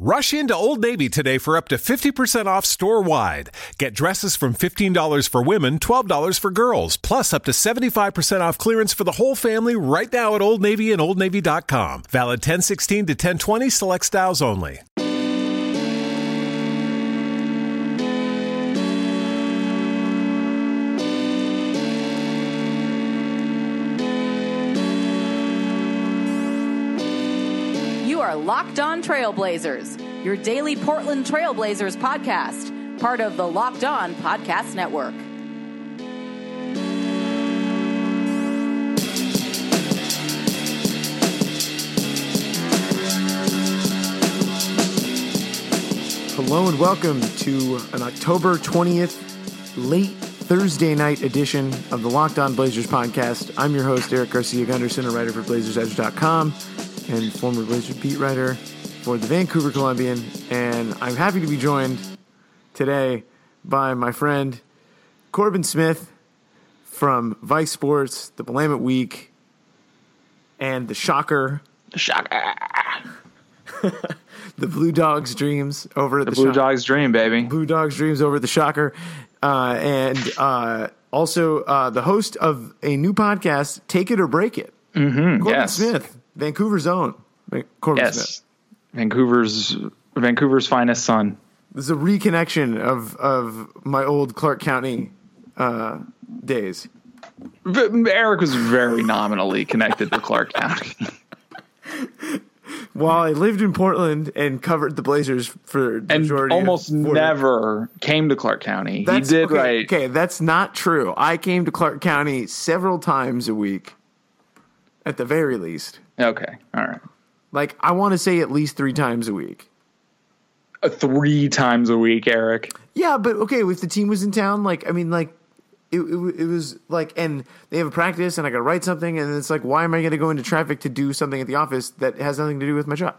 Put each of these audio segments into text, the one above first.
Rush into Old Navy today for up to 50% off store wide. Get dresses from $15 for women, $12 for girls, plus up to 75% off clearance for the whole family right now at Old Navy and OldNavy.com. Valid 1016 to 1020, select styles only. Locked On Trailblazers, your daily Portland Trailblazers podcast, part of the Locked On Podcast Network. Hello and welcome to an October 20th late Thursday night edition of the Locked On Blazers podcast. I'm your host, Eric Garcia Gunderson, a writer for BlazersEdge.com and former Blazers beat writer for the Vancouver Columbian. And I'm happy to be joined today by my friend Corbin Smith from Vice Sports, the Willamette Week, and the Shocker, The Shocker. the Blue Dogs Dreams over at The the, Blue Shocker. Dog's dream, baby. Blue Dogs Dreams over at the Shocker, uh, and uh, also uh, the host of a new podcast, Take It or Break It. Mm-hmm, Corbin yes. Smith, Vancouver's own Corbin Smith. Yes. Vancouver's Vancouver's finest son. This is a reconnection of of my old Clark County uh, days. V- Eric was very nominally connected to Clark County. While I lived in Portland and covered the Blazers for the and almost 40 never came to Clark County. That's, he did okay, right. Okay, that's not true. I came to Clark County several times a week, at the very least. Okay. All right. Like I want to say at least three times a week. Uh, Three times a week, Eric. Yeah, but okay, if the team was in town, like I mean, like it, it, it was like, and they have a practice, and I got to write something, and it's like, why am I going to go into traffic to do something at the office that has nothing to do with my job?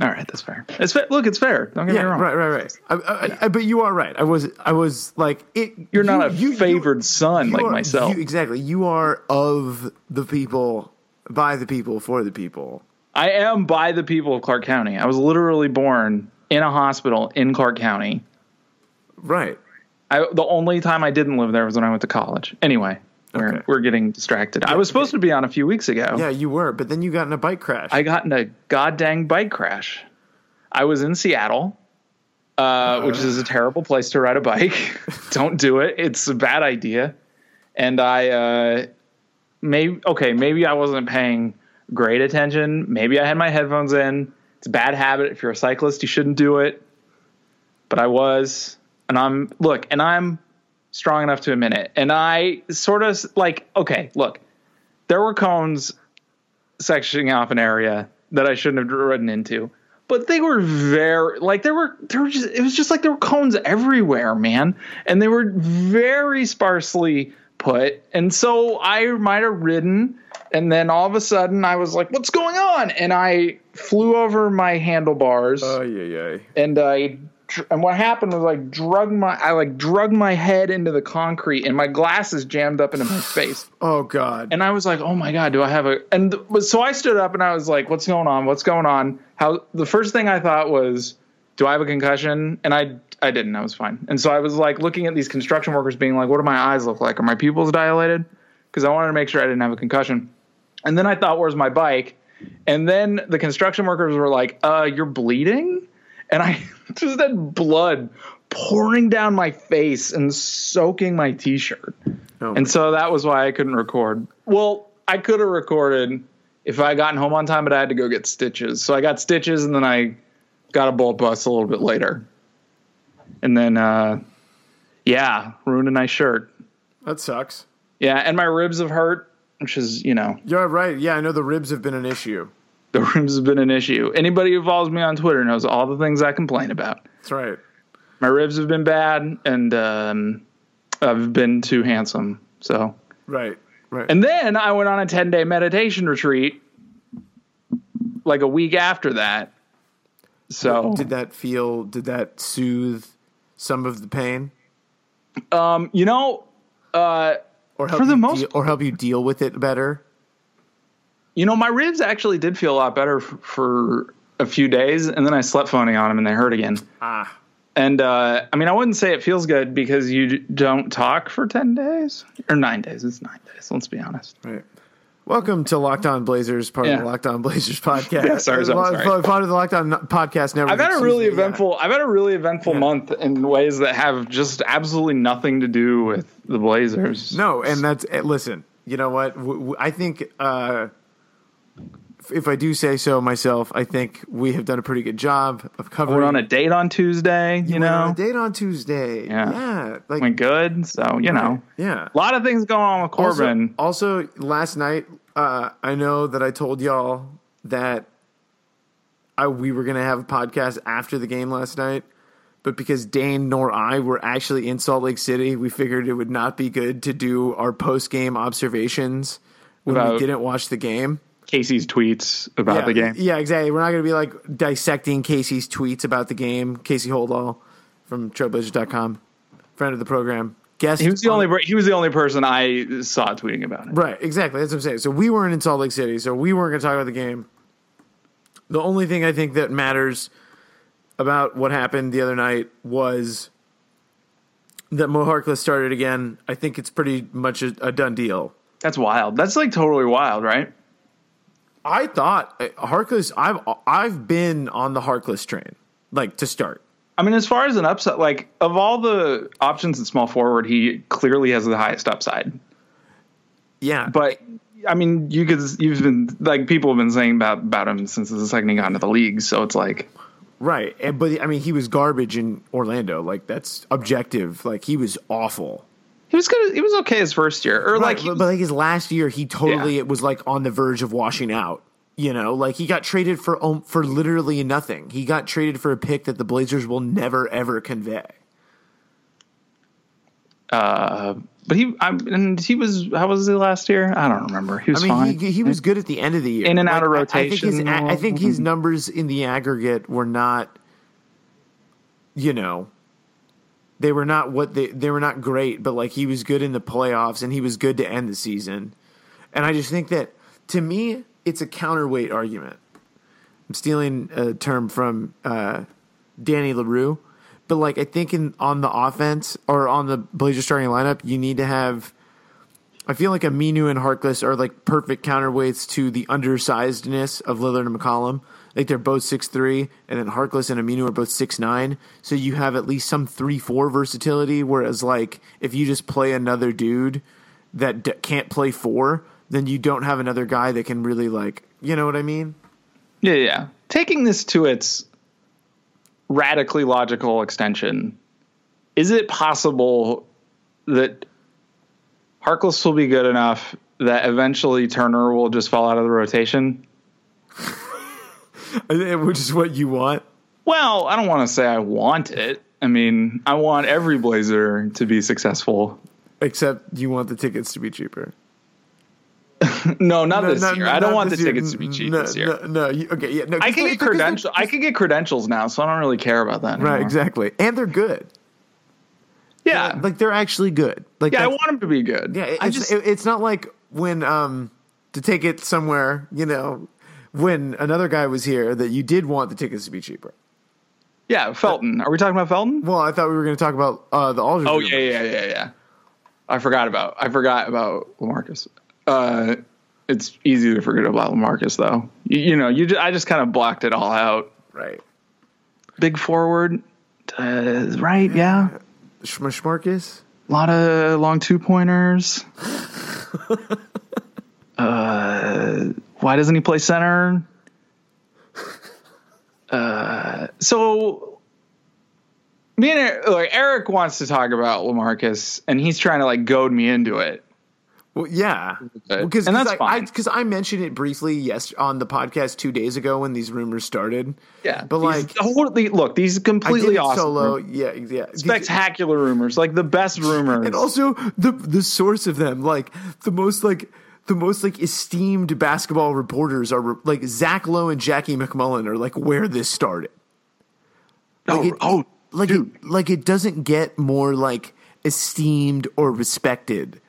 All right, that's fair. It's fair. Look, it's fair. Don't get Yeah, me wrong. right, right, right. I, I, I, but you are right. I was, I was like, it. You're not a you- you- favored son you like are- myself. you- exactly. You are of the people, by the people, for the people. I am by the people of Clark County. I was literally born in a hospital in Clark County. Right. I, the only time I didn't live there was when I went to college. Anyway, we're, Okay. we're getting distracted. I was supposed to be on a few weeks ago. Yeah, you were, but then you got in a bike crash. I got in a goddamn bike crash. I was in Seattle, uh, which is a terrible place to ride a bike. Don't do it. It's a bad idea. And I, uh, maybe, okay, maybe I wasn't paying great attention. Maybe I had my headphones in. It's a bad habit. If you're a cyclist, you shouldn't do it. But I was. And I'm, look, and I'm strong enough to admit it. And I sort of like, okay, look, there were cones sectioning off an area that I shouldn't have ridden into. But they were very like there were there were just it was just like there were cones everywhere, man. And they were very sparsely put. And so I might have ridden and then all of a sudden I was like, What's going on? And I flew over my handlebars Oh yeah, yeah. and I and what happened was I drug my I like drug my head into the concrete and my glasses jammed up into my face. Oh god. And I was like, "Oh my god, do I have a?" And so I stood up and I was like, "What's going on? What's going on?" How the first thing I thought was, "Do I have a concussion?" And I I didn't. I was fine. And so I was like looking at these construction workers, being like, "What do my eyes look like? Are my pupils dilated?" Because I wanted to make sure I didn't have a concussion. And then I thought, "Where's my bike?" And then the construction workers were like, "Uh, you're bleeding," and I just had blood pouring down my face and soaking my t-shirt. Oh, And so that was why I couldn't record. Well, I could have recorded if I had gotten home on time, but I had to go get stitches. So I got stitches and then I got a bolt bus a little bit later. And then, uh, yeah, ruined a nice shirt. that sucks. Yeah, and my ribs have hurt, which is, you know, You're right. Yeah, I know the ribs have been an issue. the ribs have been an issue. Anybody who follows me on Twitter knows all the things I complain about. That's right. My ribs have been bad, and um, I've been too handsome. So Right. Right. And then I went on a 10 day meditation retreat like a week after that. So, did that feel? Did that soothe some of the pain, um, you know, uh, or help For the most deal, or help you deal with it better? you know, my ribs actually did feel a lot better f- for a few days, and then I slept phoning on them, and they hurt again. Ah. And uh, I mean, I wouldn't say it feels good because you d- don't talk for ten days or nine days. It's nine days. Let's be honest. Right. Welcome to Locked On Blazers, part of the Locked On Blazers podcast. Yeah, sorry, sorry, sorry. Part of the Locked On podcast network. I've had a really me, yeah. eventful. I've had a really eventful Yeah. month in ways that have just absolutely nothing to do with the Blazers. No, and that's eh, listen. You know what? I think uh, if I do say so myself, I think we have done a pretty good job of covering. We're on a date on Tuesday. You, on know, a date on Tuesday. Yeah. yeah, like went good. So you know, yeah. a lot of things going on with Corbin. Also, also last night, uh, I know that I told y'all that I, we were going to have a podcast after the game last night, but because Dane nor I were actually in Salt Lake City, we figured it would not be good to do our post game observations when we didn't watch the game. Casey's tweets about yeah, the game. Yeah, exactly. We're not going to be like dissecting Casey's tweets about the game. Casey Holdahl from Trailblazers.com, friend of the program. Guest He was the on- only. He was the only person I saw tweeting about it. Right, exactly. That's what I'm saying. So we weren't in Salt Lake City, so we weren't going to talk about the game. The only thing I think that matters about what happened the other night was that Mo Harkless started again. I think it's pretty much a, a done deal. That's wild. That's like totally wild, right? I thought uh, Harkless. I've I've been on the Harkless train, like to start. I mean, as far as an upside, like of all the options at small forward, he clearly has the highest upside. Yeah, But I mean, you could you've been like people have been saying about about him since the second he got into the league. So it's like right. And, but I mean, he was garbage in Orlando. Like that's objective. Like he was awful. He was good. He was okay his first year, or Like, like he but, like his last year, he totally Yeah. it was like on the verge of washing out. You know, like he got traded for um, for literally nothing. He got traded for a pick that the Blazers will never ever convey. Uh, but he, I, and he was. How was he last year? I don't remember. He I was mean, fine. he, he was good at the end of the year, In and out of I- I, think his rotation. I think his numbers in the aggregate were not, you know, they were not what they they were not great, but like he was good in the playoffs and he was good to end the season. And I just think that to me, it's a counterweight argument. I'm stealing a term from uh, Danny Leroux, but like I think in on the offense or on the Blazers starting lineup, you need to have. I feel like Aminu and Harkless are like perfect counterweights to the undersizedness of Lillard and McCollum. Like they're both six three, and then Harkless and Aminu are both six nine. So you have at least some three four versatility. Whereas like if you just play another dude that d- can't play four, then you don't have another guy that can really like you know what I mean. Yeah, yeah. Taking this to its radically logical extension, is it possible that Harkless will be good enough that eventually Turner will just fall out of the rotation? Which is what you want. Well, I don't want to say I want it. I mean, I want every Blazer to be successful. Except you want the tickets to be cheaper. No, not No, this no, year. no, I don't want the year. tickets to be cheap no, this year. No, you, okay, yeah, no. I can get credentials. I can get credentials now, so I don't really care about that. Right, exactly, and they're good. Yeah, Like they're actually good. Like yeah. I want them to be good. Yeah, it- I it's, just it- it's not like when um to take it somewhere, you know, when another guy was here that you did want the tickets to be cheaper. yeah. Felton. Are we talking about Felton? Well, I thought we were going to talk about uh, the Aldridge. Oh yeah, yeah, yeah, yeah. I forgot about I forgot about Lamarcus. Uh, it's easy to forget about Lamarcus though. You, you know, you ju- I just kind of blocked it all out. right. Big forward, uh, right? Yeah, Schmush Marcus. a lot of long two pointers. uh, why doesn't he play center? Uh, so me and Eric, like Eric wants to talk about Lamarcus, and he's trying to like goad me into it. Well, yeah, because And that's I, fine. Because I, mentioned it briefly yes on the podcast two days ago when these rumors started. Yeah, but these- like totally, look, these completely awesome, solo. rumors. Yeah, yeah. These- spectacular rumors, like the best rumors. and also the the source of them, like the most like the most like esteemed basketball reporters are like Zach Lowe and Jackie MacMullan are like where this started. oh, Like it, oh, like it, like it doesn't get more like esteemed or respected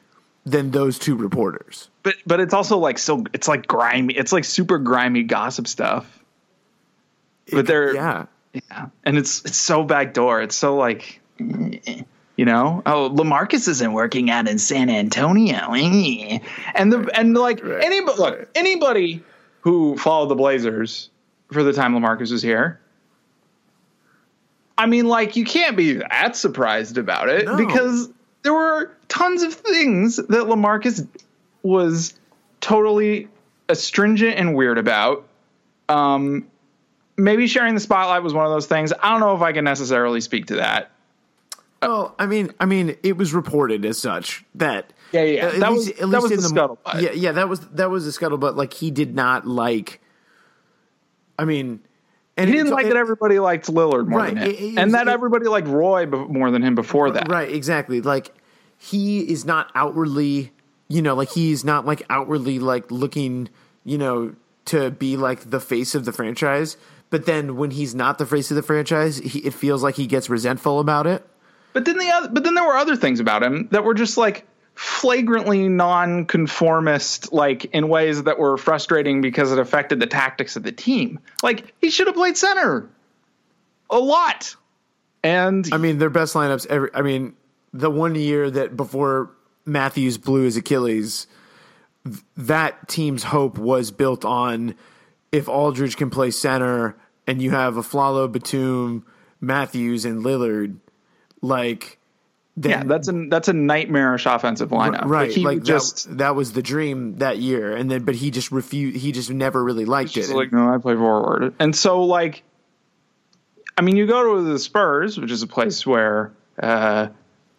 than those two reporters. but but it's also like so. It's like grimy. It's like super grimy gossip stuff. but they're yeah. yeah, and it's it's so backdoor. It's so like. You know, oh, Lamarcus isn't working out in San Antonio, and the and like Right. anybody look anybody who followed the Blazers for the time Lamarcus was here. I mean, like you can't be that surprised about it No. because there were tons of things that Lamarcus was totally astringent and weird about. Um, maybe sharing the spotlight was one of those things. I don't know if I can necessarily speak to that. Well, I mean, I mean, it was reported as such that Yeah, yeah, at that least- was- at least was in the scuttlebutt. Yeah, yeah, that was that was the scuttlebutt. Like he did not like. I mean, and He didn't like it- that everybody liked Lillard more Right, than him, it- it and that everybody liked Roy more than him before that. Right, exactly. Like he is not outwardly, you know, like he's not like outwardly like looking, you know, to be like the face of the franchise. But then when he's not the face of the franchise, he, it feels like he gets resentful about it. But then the other, but then there were other things about him that were just like flagrantly non-conformist, like in ways that were frustrating because it affected the tactics of the team. Like he should have played center a lot, and I mean, their best lineups every. I mean, the one year that before Matthews blew his Achilles, that team's hope was built on if Aldridge can play center and you have Afflalo, Batum, Matthews, and Lillard, like. Then, yeah, that's a that's a nightmarish offensive lineup. right. he Like, just that, that was the dream that year, and then but he just refused. He just never really liked it. like no, I play forward, and so like, I mean, you go to the Spurs, which is a place where uh,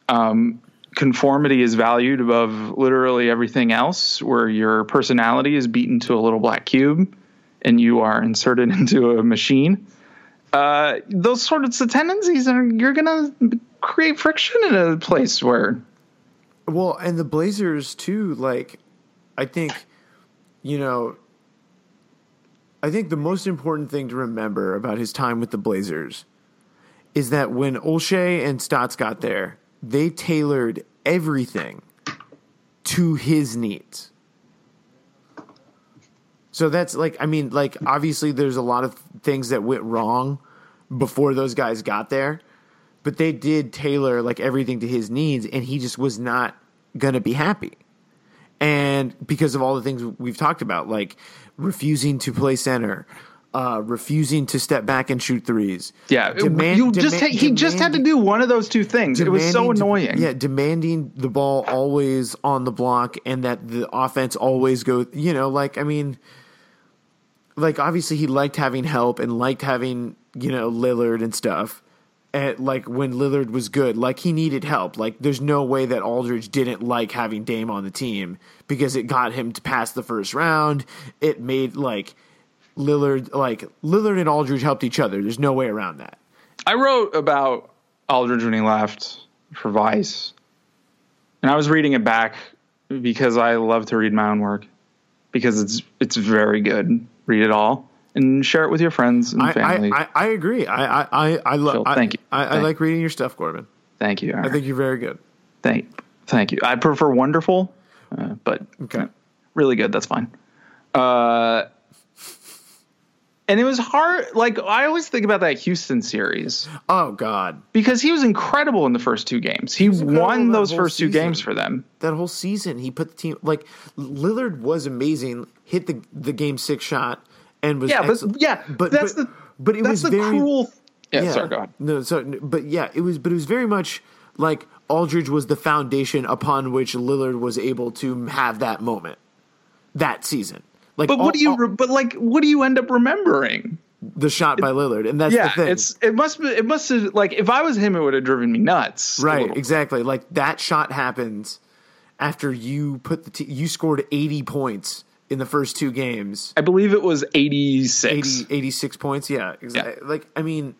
um, conformity is valued above literally everything else, where your personality is beaten to a little black cube, and you are inserted into a machine. Uh, those sorts of tendencies are you're gonna create friction in a place where Well, and the Blazers too, like I think you know I think the most important thing to remember about his time with the Blazers is that when Olshey and Stotts got there, they tailored everything to his needs. So that's like I mean like obviously there's a lot of things that went wrong before those guys got there but they did tailor like everything to his needs and he just was not gonna be happy and because of all the things we've talked about like refusing to play center uh, refusing to step back and shoot threes yeah, Demand- you just demand- ha- he just had to do one of those two things. It was so annoying. yeah demanding the ball always on the block and that the offense always go you know like i mean like obviously he liked having help and liked having you know lillard and stuff. And like when lillard was good like he needed help. Like there's no way that aldridge didn't like having dame on the team because it got him to pass the first round. It made like lillard like lillard and aldridge helped each other. There's no way around that. I wrote about Aldridge when he left for Vice, and I was reading it back because I love to read my own work because it's it's very good. Read it all and share it with your friends and I, family. I, I, I agree. I I I, love. Thank you. I, I Thank like reading your stuff, Corbin. thank you. I think you're very good. thank thank you. I prefer wonderful, uh, but Okay. really good. That's fine. Uh, and it was hard. Like I always think about that Houston series. Oh God, because he was incredible in the first two games. He, incredible won those first two games for them. that whole season he put the team like Lillard was amazing. Hit the the game six shot and was Yeah, but yeah, but that's but, the but it that's was the very cruel. Yeah, sorry, go on. No, so but yeah, it was but it was very much like Aldridge was the foundation upon which Lillard was able to have that moment that season. Like, But all- what do you? all- but like, what do you end up remembering? the shot by Lillard, and that's Yeah, the thing. it's it must be it must have like if I was him, it would have driven me nuts. Right, exactly. Like that shot happens after you put the t- you scored 80 points in the first two games. I believe it was eighty six. 80 86 points, yeah, exactly. Like I mean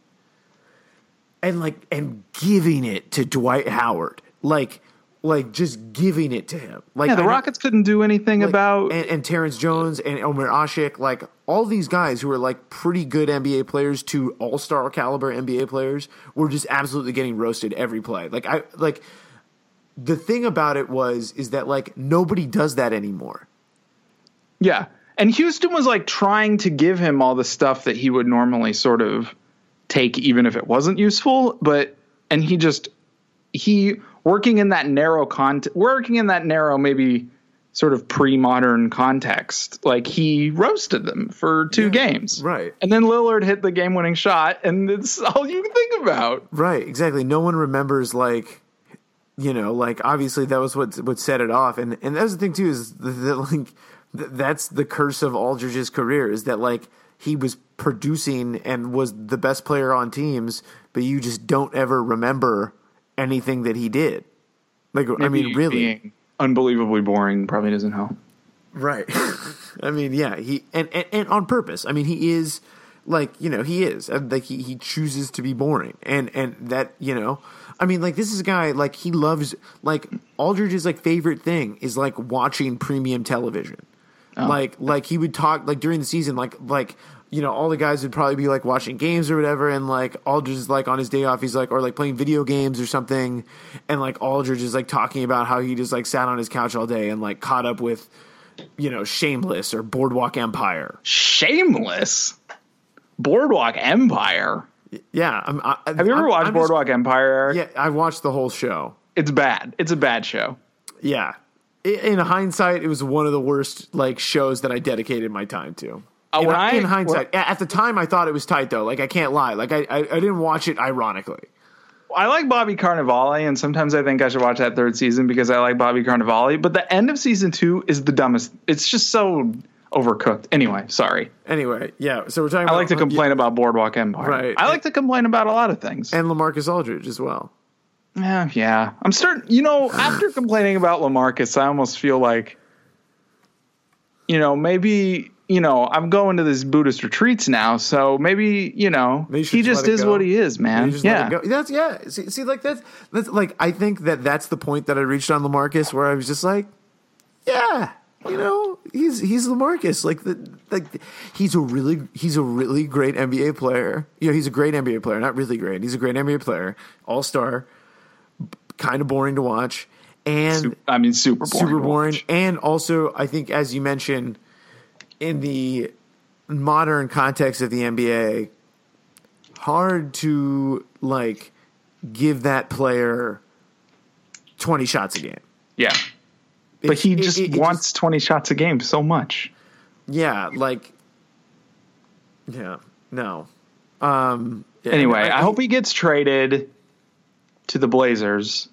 and like and giving it to Dwight Howard. Like like just giving it to him. Like Yeah, the Rockets couldn't do anything like, about. and, and Terrence Jones and Omer Asik, like all these guys who are like pretty good NBA players to all star caliber NBA players, were just absolutely getting roasted every play. Like I like the thing about it was is that like nobody does that anymore. yeah, And Houston was like trying to give him all the stuff that he would normally sort of take, even if it wasn't useful. But, and he just, he working in that narrow content, working in that narrow, maybe sort of pre-modern context, like he roasted them for two yeah, games, right? And then Lillard hit the game-winning shot, and it's all you can think about, right? Exactly. No one remembers like, you know, like obviously that was what what set it off, and and that's the thing too is that like that's the curse of Aldridge's career is that like he was producing and was the best player on teams, but you just don't ever remember anything that he did. Like Maybe I mean, really unbelievably boring probably doesn't help. Right. I mean, yeah, he and, and, and on purpose. I mean, he is like you know he is uh, like he he chooses to be boring and and that you know. I mean, like this is a guy like he loves like Aldridge's like favorite thing is like watching premium television. Oh. Like like he would talk like during the season like like you know, all the guys would probably be like watching games or whatever, and like Aldridge is like on his day off, he's like or like playing video games or something, and like Aldridge is like talking about how he just like sat on his couch all day and like caught up with, you know, Shameless or Boardwalk Empire. Shameless, Boardwalk Empire. Yeah, I'm, I, have you ever I'm, watched I'm Boardwalk just, Empire? Yeah, I watched the whole show. It's bad. It's a bad show. Yeah, in hindsight, it was one of the worst like shows that I dedicated my time to. Uh, in, I, in, hindsight, when, at the time, I thought it was tight though. Like I can't lie. Like I, I, I didn't watch it ironically. I like Bobby Cannavale, and sometimes I think I should watch that third season because I like Bobby Cannavale. But the end of season two is the dumbest. It's just so overcooked. Anyway, sorry. Anyway, yeah. So we're talking. I about, like to complain yeah, about Boardwalk Empire. Right. I like to complain about a lot of things, and Lamarcus Aldridge as well. Yeah, yeah. I'm starting. You know, after complaining about Lamarcus, I almost feel like, you know, maybe you know, I'm going to these Buddhist retreats now, so maybe you know maybe he just is what he is, man. Yeah, that's yeah. See, see, like that's that's like I think that that's the point that I reached on Lamarcus, where I was just like, yeah, you know, he's he's Lamarcus. Like the like he's a really he's a really great NBA player. You know, he's a great NBA player, not really great. He's a great NBA player, all star. Kind of boring to watch, and I mean, super boring super boring. And also, I think as you mentioned in the modern context of the NBA, hard to like give that player 20 shots a game. Yeah. But it's, he just it, it, wants just, 20 shots a game so much. Yeah, like yeah, no. Um anyway, I, I, hope he gets traded to the Blazers.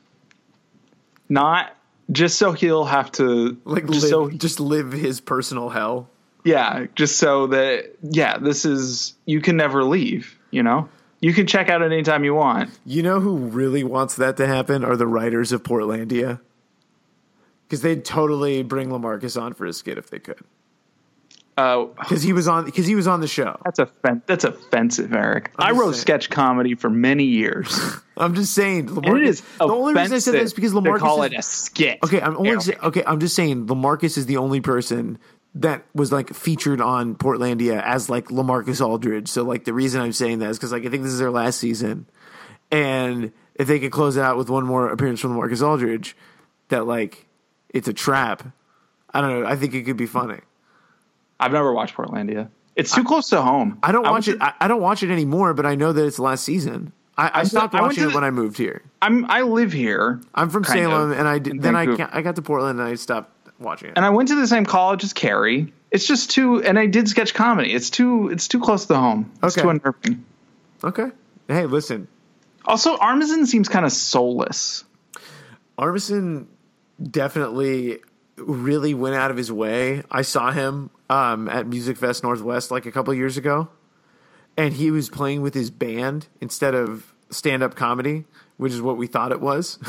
Not just so he'll have to like just live, so just live his personal hell. Yeah, just so that yeah, this is you can never leave, you know? You can check out at any time you want. You know who really wants that to happen are the writers of Portlandia. Because they'd totally bring Lamarcus on for a skit if they could. Because uh, he was on because he was on the show. That's offen- That's offensive, Eric. I wrote saying. sketch comedy for many years. I'm just saying. Lamarcus, it is the only reason I said that is because Lamarcus call is, it a skit. Okay, I'm only say, okay. I'm just saying Lamarcus is the only person that was like featured on Portlandia as like Lamarcus Aldridge. So like the reason I'm saying that is because like I think this is their last season, and if they could close it out with one more appearance from Lamarcus Aldridge, that like it's a trap. I don't know. I think it could be funny. I've never watched Portlandia. It's too I, close to home. I don't I watch it. I, I, don't watch it anymore, but I know that it's the last season. I, I stopped watching it the, when I moved here. I'm I live here. I'm from Salem, of, and I did, then I I got to Portland and I stopped watching it. And I went to the same college as Carrie. It's just too, and I did sketch comedy. It's too, it's too close to home. It's okay. too unnerving. Okay. Hey, listen. Also, Armisen seems kind of soulless. Armisen definitely really went out of his way. I saw him um, at Music Fest Northwest like a couple years ago, and he was playing with his band instead of stand up comedy which is what we thought it was.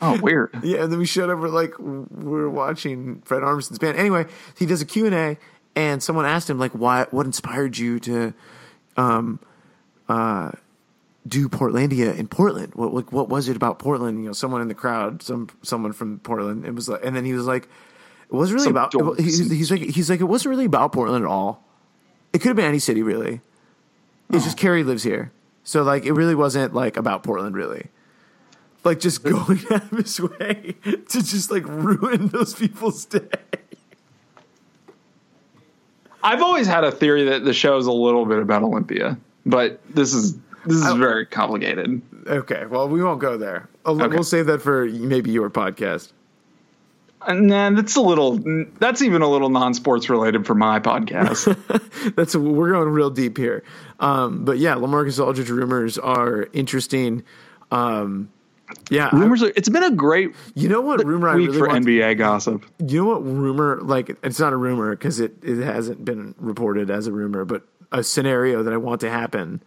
oh, weird. yeah, and then we showed up. We're like, we're watching Fred Armisen's band. Anyway, he does a Q and A, and someone asked him like, "Why? What inspired you to, um, uh, do Portlandia in Portland? What like what was it about Portland? You know, someone in the crowd, some someone from Portland. It was like, and then he was like, it wasn't really some about. It, he's, he's like, he's like, it wasn't really about Portland at all. It could have been any city, really. It's oh. just Carrie lives here. So like it really wasn't like about Portland really. Like just going out of his way to just like ruin those people's day. I've always had a theory that the show is a little bit about Olympia, but this is this is oh. very complicated. Okay, well, we won't go there. Uh, okay. We'll save that for maybe your podcast. And then that's a little. That's even a little non-sports related for my podcast. That's we're going real deep here. Um, but yeah, Lamarcus Aldridge rumors are interesting. Um, yeah, I- Rumors. Are, it's been a great you know what rumor I week really for want. NBA gossip. You know what rumor? Like it's not a rumor because it it hasn't been reported as a rumor, but a scenario that I want to happen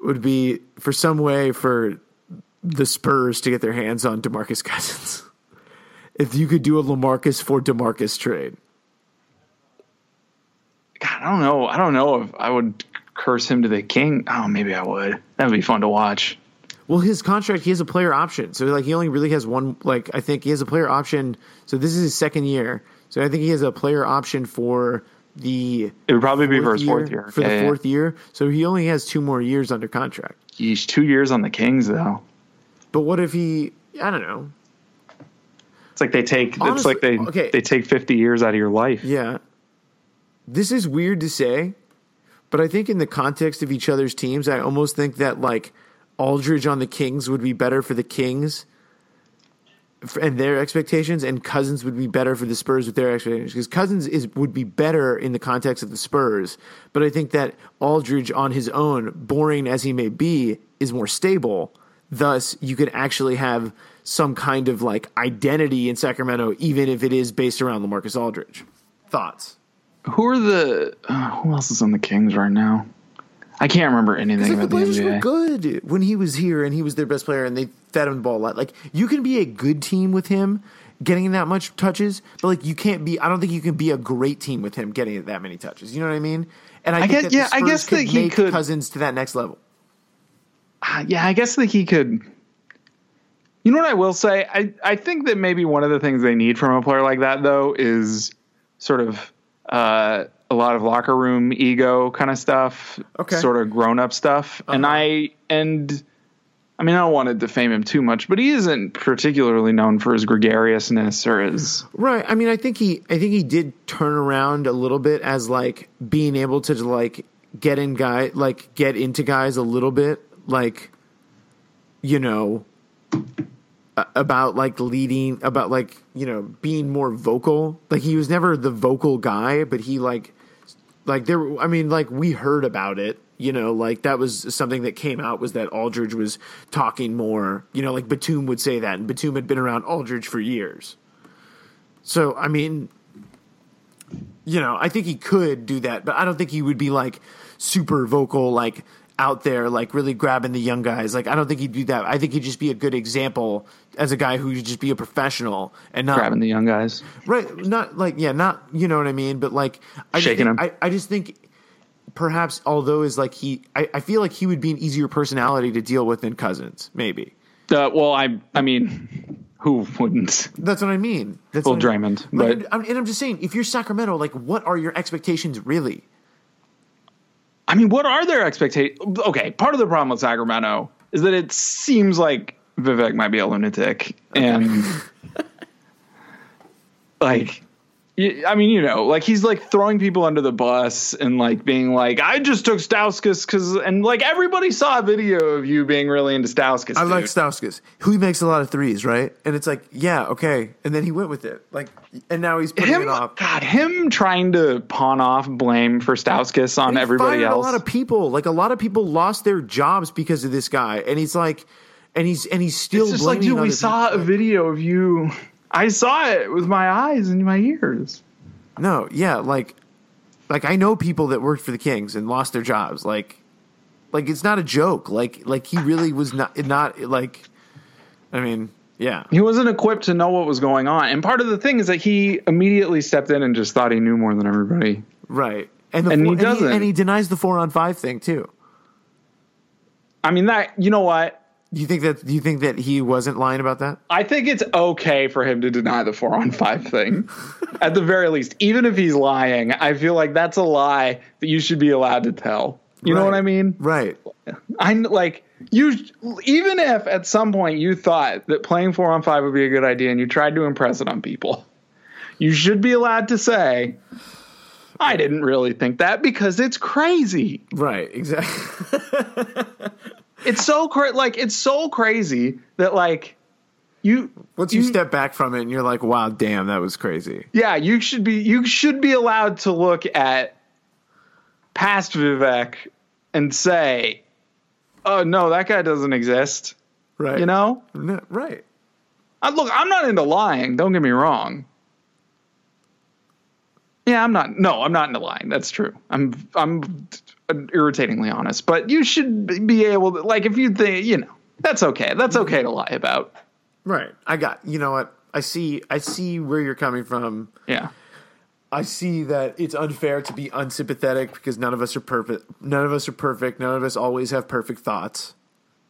would be for some way for the Spurs to get their hands on Demarcus Cousins. If you could do a Lamarcus for Demarcus trade, God, I don't know. I don't know if I would curse him to the king. Oh, maybe I would. That would be fun to watch. Well, his contract, he has a player option. So, like, he only really has one, like, I think he has a player option. So, this is his second year. So, I think he has a player option for the It would probably be for his fourth year. For Yeah, the yeah. fourth year. So, he only has two more years under contract. He's two years on the Kings though. But what if he, I don't know. It's like they take. it's like they okay. they take fifty years out of your life. Yeah. This is weird to say, but I think in the context of each other's teams, I almost think that, like, Aldridge on the Kings would be better for the Kings and their expectations, and Cousins would be better for the Spurs with their expectations. Because Cousins is would be better in the context of the Spurs, but I think that Aldridge on his own, boring as he may be, is more stable. Thus, you could actually have some kind of like identity in Sacramento, even if it is based around Lamarcus Aldridge. Thoughts? Who are the? Uh, who else is on the Kings right now? I can't remember anything Like the about the Blazers were NBA. good when he was here and he was their best player and they fed him the ball a lot. Like you can be a good team with him getting that much touches, but like you can't be. I don't think you can be a great team with him getting that many touches. You know what I mean? And I, think guess- that the yeah, I guess that he make could- Cousins to that next level. Uh, yeah, I guess that he could. You know what I will say? I I think that maybe one of the things they need from a player like that though is sort of uh, a lot of locker room ego kind of stuff, Okay. sort of grown up stuff. And I and I mean I don't want to defame him too much, but he isn't particularly known for his gregariousness or his Right. I mean, I think he, I think he did turn around a little bit as like being able to like get in guy, like get into guys a little bit, like, you know, about like leading, about like you know being more vocal. Like he was never the vocal guy, but he like, like there. I mean, like we heard about it. You know, like that was something that came out was that Aldridge was talking more. You know, like Batum would say that, and Batum had been around Aldridge for years. So I mean, you know, I think he could do that, but I don't think he would be like super vocal, like out there, like really grabbing the young guys. Like I don't think he'd do that. I think he'd just be a good example as a guy who would just be a professional and not grabbing the young guys. right, not like yeah, not you know what I mean, but like I just Shaking think, him. I, I just think perhaps although is like he, I, I feel like he would be an easier personality to deal with than Cousins, maybe. Uh, well, I I mean, who wouldn't? That's what I mean. That's Well, what I- Draymond, Like, but- I'm- and I'm just saying, if you're Sacramento, like, what are your expectations really? I mean, what are their expectations? Okay, part of the problem with Sacramento is that it seems like Vivek might be a lunatic, and like, I mean, you know, like he's like throwing people under the bus and like being like, "I just took Stauskas because," and like everybody saw a video of you being really into Stauskas. I like dude. Stauskas. Who he makes a lot of threes, right? And it's like, yeah, okay. And then he went with it, like, and now he's putting him. it off. God, him trying to pawn off blame for Stauskas on everybody else. A lot of people, like a lot of people, lost their jobs because of this guy, and he's like, and he's and he's still It's just like, dude, we saw a video of you. I saw it with my eyes and my ears. No, yeah, like, like I know people that worked for the Kings and lost their jobs. Like, like it's not a joke. Like, like he really was not not like. I mean, yeah. He wasn't equipped to know what was going on. And part of the thing is that he immediately stepped in and just thought he knew more than everybody. Right. And, the And he four, doesn't. and he denies the four on five thing too. I mean, that, you know what? Do you think that? Do you think that he wasn't lying about that? I think it's okay for him to deny the four on five thing. At the very least, even if he's lying, I feel like that's a lie that you should be allowed to tell. You know what I mean? Right. I'm like you. Even if at some point you thought that playing four on five would be a good idea, and you tried to impress it on people, you should be allowed to say, I didn't really think that because it's crazy. Right, exactly. It's so cra- like it's so crazy that like you Once you, step back from it and you're like, wow, damn, that was crazy. yeah, you should be you should be allowed to look at past Vivek and say, "Oh no, that guy doesn't exist." Right. You know? No, right. I, look, I'm not into lying. Don't get me wrong. Yeah, I'm not. No, I'm not into lying. That's true. I'm I'm irritatingly honest. But you should be able to like if you think you know that's okay. That's okay to lie about. Right. I got you know what? I see I see where you're coming from. Yeah. I see that it's unfair to be unsympathetic because none of us are perfect. None of us are perfect. None of us always have perfect thoughts.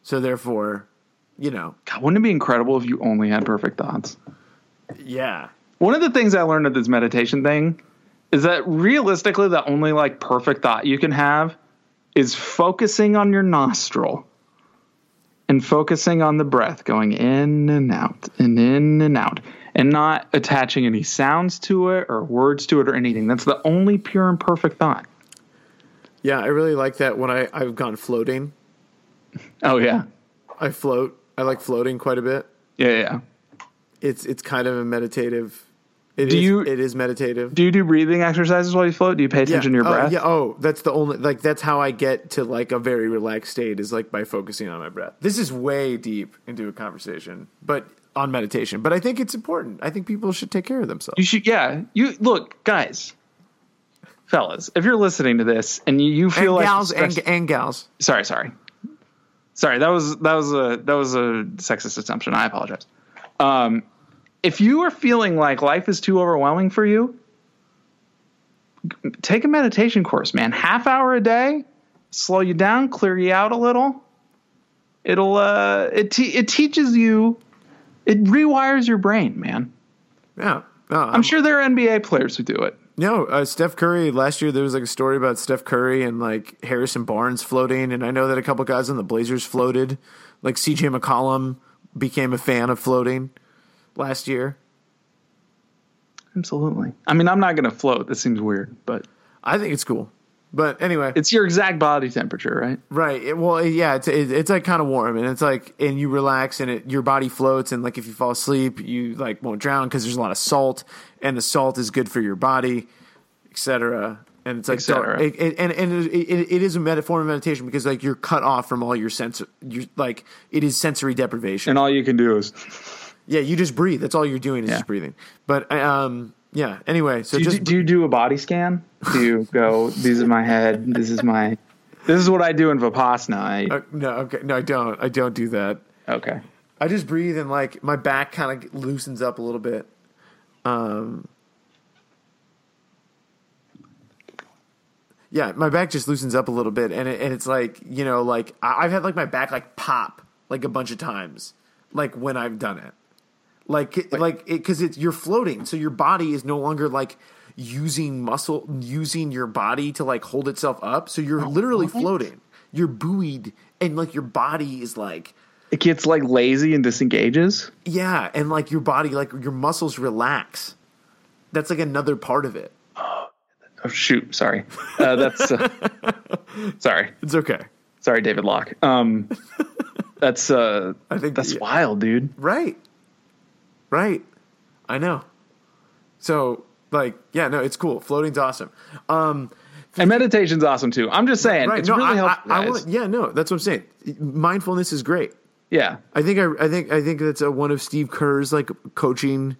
So therefore, you know, God, wouldn't it be incredible if you only had perfect thoughts? yeah. One of the things I learned at this meditation thing is that realistically, the only like perfect thought you can have is focusing on your nostril and focusing on the breath going in and out and in and out and not attaching any sounds to it or words to it or anything. That's the only pure and perfect thought. Yeah, I really like that when I I've gone floating. Oh, yeah. I float. I like floating quite a bit. Yeah, yeah. It's it's kind of a meditative. It Do is- you- It is meditative. Do you do breathing exercises while you float? Do you pay attention to your oh, breath? yeah. Oh, that's the only like that's how I get to like a very relaxed state is like by focusing on my breath. This is way deep into a conversation, but on meditation. But I think it's important. I think people should take care of themselves. You should, yeah. You look, guys, fellas. If you're listening to this and you, you feel and like gals and, and gals. sorry, sorry, sorry. That was that was a that was a sexist assumption. I apologize. Um, if you are feeling like life is too overwhelming for you, take a meditation course, man. Half hour a day, slow you down, clear you out a little. It'll uh, it te- it teaches you, it rewires your brain, man. Yeah. No, I'm sure there are NBA players who do it. No, uh, Steph Curry. Last year there was like a story about Steph Curry and like Harrison Barnes floating, and I know that a couple guys on the Blazers floated. Like C.J. McCollum became a fan of floating last year. Absolutely. I mean, I'm not going to float. That seems weird, but I think it's cool. But anyway, it's your exact body temperature, right? right. It, well, yeah, it's it, it's like kind of warm, and it's like, and you relax, and it your body floats, and like if you fall asleep, you like won't drown because there's a lot of salt, and the salt is good for your body, etc. And it's like Et cetera. It, it, and and it, is a med- form of meditation because like you're cut off from all your sense, you like it is sensory deprivation. And all you can do is yeah, you just breathe. That's all you're doing is Yeah. just breathing. But um, yeah. Anyway, so do you, just do you do a body scan? Do you go, this is my head, this is my, this is what I do in Vipassana. I, uh, no, okay, no, I don't. I don't do that. okay. I just breathe and like my back kind of loosens up a little bit. Um, yeah, my back just loosens up a little bit, and it, and it's like you know, like I- I've had like my back like pop like a bunch of times, like when I've done it, like like because it's you're floating, so your body is no longer like using muscle, using your body to like hold itself up, so you're literally floating. You're buoyed, and like your body is like. It gets like lazy and disengages. Yeah, and like your body, like your muscles relax. That's like another part of it. Oh, shoot. Sorry. Uh, that's, uh, sorry. It's okay. Sorry, David Locke. Um, that's, uh, I think that's yeah. wild, dude. Right. Right. I know. So, like, yeah, no, it's cool. Floating's awesome. Um, And meditation's awesome too. I'm just saying, right. it's no, really I, helpful. I, I yeah, no, that's what I'm saying. Mindfulness is great. yeah. I think I, I think I think that's a, one of Steve Kerr's like coaching.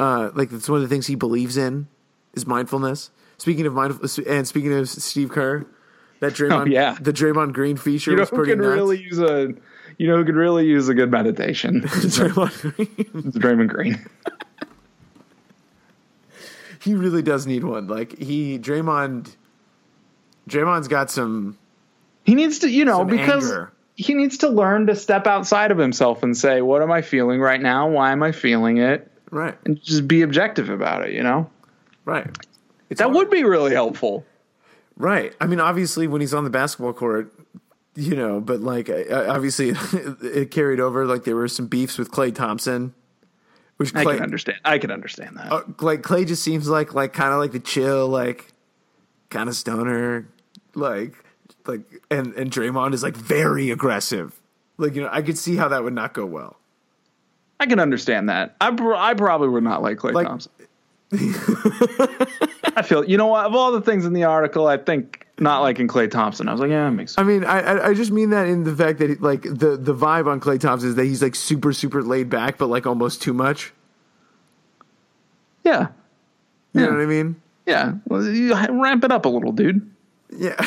Uh, like that's one of the things he believes in is mindfulness. Speaking of mindfulness, and speaking of Steve Kerr, that Draymond, Oh, yeah. the Draymond Green feature You know was who pretty could nuts. really use a, you know who could really use a good meditation? Draymond Green. It's Draymond Green. he really does need one. Like he Draymond Draymond's got some He needs to, you know, because anger. he needs to learn to step outside of himself and say, "What am I feeling right now? Why am I feeling it?" right. And just be objective about it. You know, Right. It's that hard. would be really helpful. Right. I mean, obviously, when he's on the basketball court, you know, but like, I- I- obviously, it carried over. Like, there were some beefs with Klay Thompson, which I can understand. I can understand that. uh, like Klay just seems like like kind of like the chill, like kind of stoner, like like and and Draymond is like very aggressive. Like you know, I could see how that would not go well. I can understand that. I, I probably would not like Klay Like- Thompson. I feel you know what of all the things in the article, I think not liking Klay Thompson. I was like, yeah, it makes sense. I mean, I I- just mean that in the fact that he, like the the vibe on Klay Thompson is that he's like super super laid back, but like almost too much. yeah, You Yeah. know what I mean? yeah. Well, you ramp it up a little, dude. Yeah.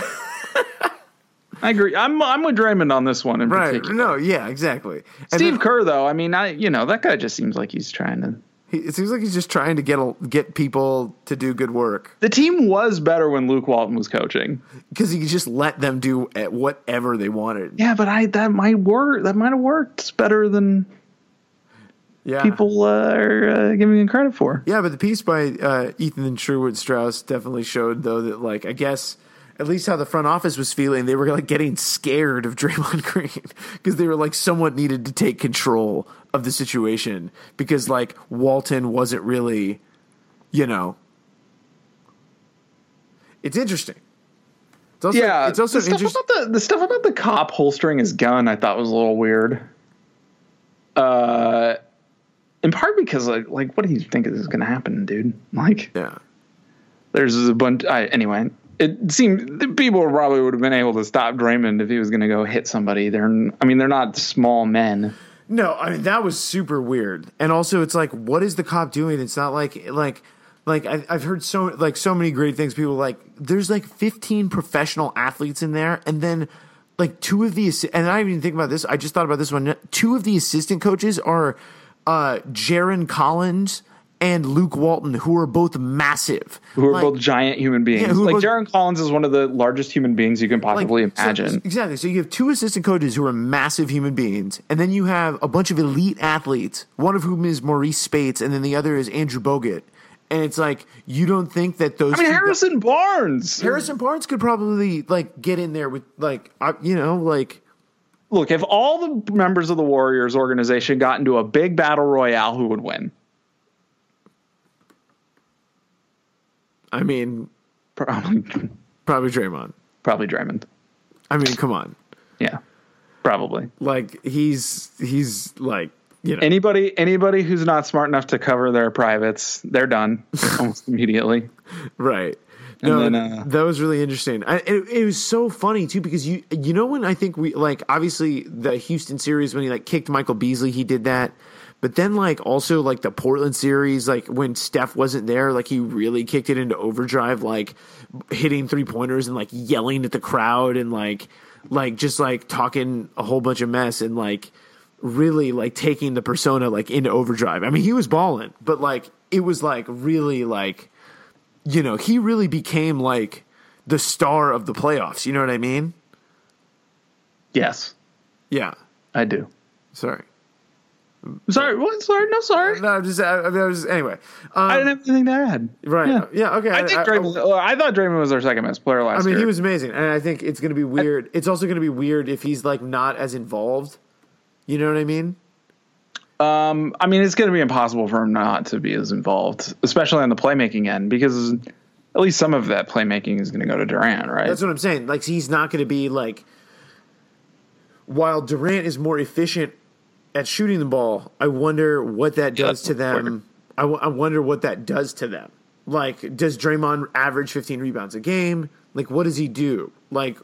I agree. I'm I'm with Draymond on this one in Right. particular. No. Yeah. Exactly. And Steve then Kerr, though, I mean, I you know that guy just seems like he's trying to. He, it seems like he's just trying to get a, get people to do good work The team was better when Luke Walton was coaching. because he just let them do eh, whatever they wanted. Yeah, but I that might work. That might have worked better than Yeah. people uh, are uh, giving him credit for. Yeah, but the piece by uh, Ethan and Sherwood Strauss definitely showed, though, that like I guess at least how the front office was feeling, they were like getting scared of Draymond Green because they were like somewhat needed to take control of the situation because like Walton wasn't really, you know. It's interesting. It's also, Yeah, it's also the stuff interesting. about the the stuff about the cop holstering his gun. I thought was a little weird. Uh, in part because like, like what do you think is going to happen, dude? Like, Yeah, there's a bunch. I, anyway, it seemed people probably would have been able to stop Draymond if he was going to go hit somebody. They're, I mean, they're not small men. No, I mean that was super weird. And also, it's like, what is the cop doing? It's not like like like I, I've heard so like so many great things. People like there's like 15 professional athletes in there, and then like two of the and I didn't even think about this. I just thought about this one. Two of the assistant coaches are uh Jarron Collins and Luke Walton, who are both massive. Who are Like- both giant human beings. Yeah, like both- Jarron Collins is one of the largest human beings you can possibly Like, so- imagine. exactly. So you have two assistant coaches who are massive human beings, and then you have a bunch of elite athletes, one of whom is Maurice Speights, and then the other is Andrew Bogut. And it's like you don't think that those. I mean, Harrison Barnes. Harrison Barnes could probably like get in there with like uh, you know like Look, if all the members of the Warriors organization got into a big battle royale, who would win? I mean Probably, probably Draymond. probably Draymond. I mean, come on, Yeah, probably. like he's he's like you know Anybody, anybody who's not smart enough to cover their privates, they're done almost immediately. Right. No, then, uh, that was really interesting. I, it, it was so funny too because you you know when I think we like obviously the Houston series when he like kicked Michael Beasley he did that, but then like also like the Portland series like when Steph wasn't there like he really kicked it into overdrive like hitting three pointers and like yelling at the crowd and like like just like talking a whole bunch of mess and like really like taking the persona like into overdrive. I mean he was balling, but like it was like really like you know, he really became like the star of the playoffs. You know what I mean? Yes, Yeah. I do. Sorry. Sorry, what? Sorry, no, sorry. No, I'm just, I, I was anyway. Um, I didn't have anything to add. right. Yeah. Yeah. okay. I think Draymond. oh, I, thought Draymond was our second best player last. Year. I mean, year. he was amazing, and I think it's going to be weird. it's also going to be weird if he's like not as involved. You know what I mean? Um, I mean, it's going to be impossible for him not to be as involved, especially on the playmaking end, because at least some of that playmaking is going to go to Durant, right? That's what I'm saying. Like he's not going to be like. While Durant is more efficient at shooting the ball, I wonder what that Yeah, does to them. I, w- I wonder what that does to them. Like, does Draymond average 15 rebounds a game? Like, what does he do? Like,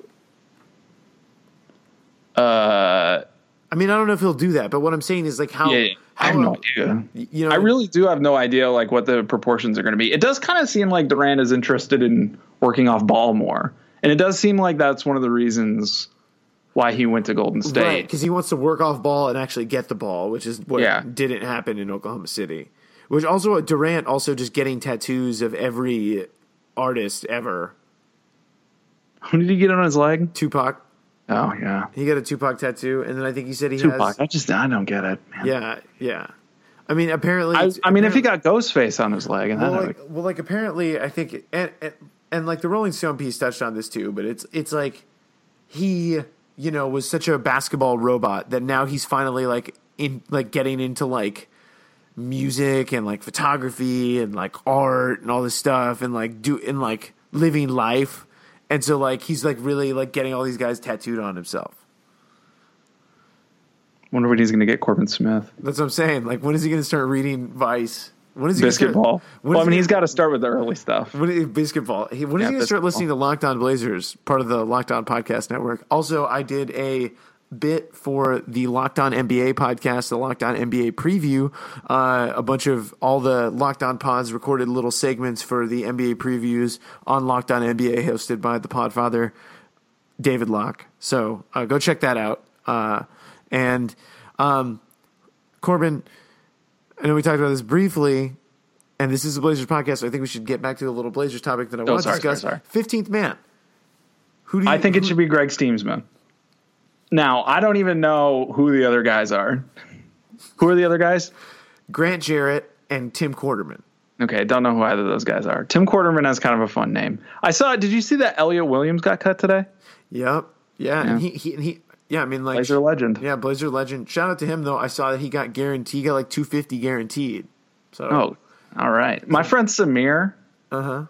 uh, I mean, I don't know if he'll do that, but what I'm saying is like how. yeah, I how have no idea. You know, I really do have no idea like what the proportions are going to be. It does kind of seem like Durant is interested in working off ball more, and it does seem like that's one of the reasons why he went to Golden State. right because he wants to work off ball and actually get the ball, which is what Yeah. didn't happen in Oklahoma City. Which also uh, Durant also just getting tattoos of every artist ever. Who did he get on his leg? Tupac. Oh yeah, He got a Tupac tattoo, and then I think he said he Tupac. has. I just I don't get it. Man. Yeah, yeah. I mean, apparently, I, I mean, if he got Ghostface on his leg, and well, then like, would- well, like apparently, I think, and, and and like the Rolling Stone piece touched on this too, but it's it's like he, you know, was such a basketball robot that now he's finally like in like getting into like music and like photography and like art and all this stuff and like do and like living life, and so like he's like really like getting all these guys tattooed on himself. Wonder when he's going to get Corbin Smith. That's what I'm saying. Like, when is he going to start reading Vice? When is he gonna start- Well, I mean, he, has got to start with the early stuff. When is, basketball. He, when is Yeah, he going to start listening to Locked On Blazers, part of the Locked On Podcast Network? Also, I did a bit for the Locked On NBA podcast, the Locked On NBA preview. Uh, a bunch of all the Locked On pods recorded little segments for the NBA previews on Locked On NBA, hosted by the Podfather David Locke. So uh, go check that out. Uh, and um, Corbin, I know we talked about this briefly, and this is the Blazers podcast, so I think we should get back to the little Blazers topic that I oh, want to Oh, discuss. Fifteenth man. Who do you, I think it should be Greg Stiemsma. Now, I don't even know who the other guys are. Who are the other guys? Grant Jarrett and Tim Quarterman. Okay, don't know who either of those guys are. Tim Quarterman has kind of a fun name. I saw. Did you see that Elliot Williams got cut today? Yep. Yeah, and he, he he yeah, I mean like Blazer legend. Yeah, Blazer legend. Shout out to him though. I saw that he got guaranteed he got like two fifty guaranteed. So Oh, all right. My friend Samir uh huh.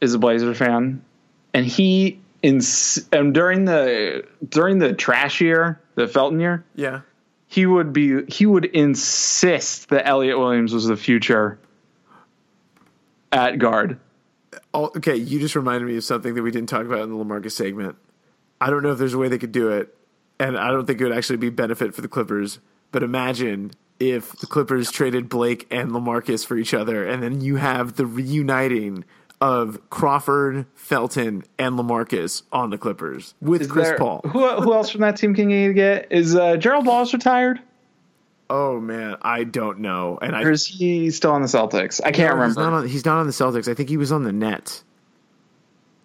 is a Blazer fan, and he ins- and during the during the trash year, the Felton year, Yeah. he would be he would insist that Elliot Williams was the future at guard. Oh, okay, you just reminded me of something that we didn't talk about in the Lamarcus segment. I don't know if there's a way they could do it, and I don't think it would actually be benefit for the Clippers. But imagine if the Clippers traded Blake and Lamarcus for each other, and then you have the reuniting of Crawford, Felton, and Lamarcus on the Clippers with Is Chris there- Paul. Who who else from that team can you get? Is uh, Gerald Wallace retired, Oh man, I don't know, and I or is he still on the Celtics? I can't No, He's remember. not, on, he's not on the Celtics. I think he was on the Nets.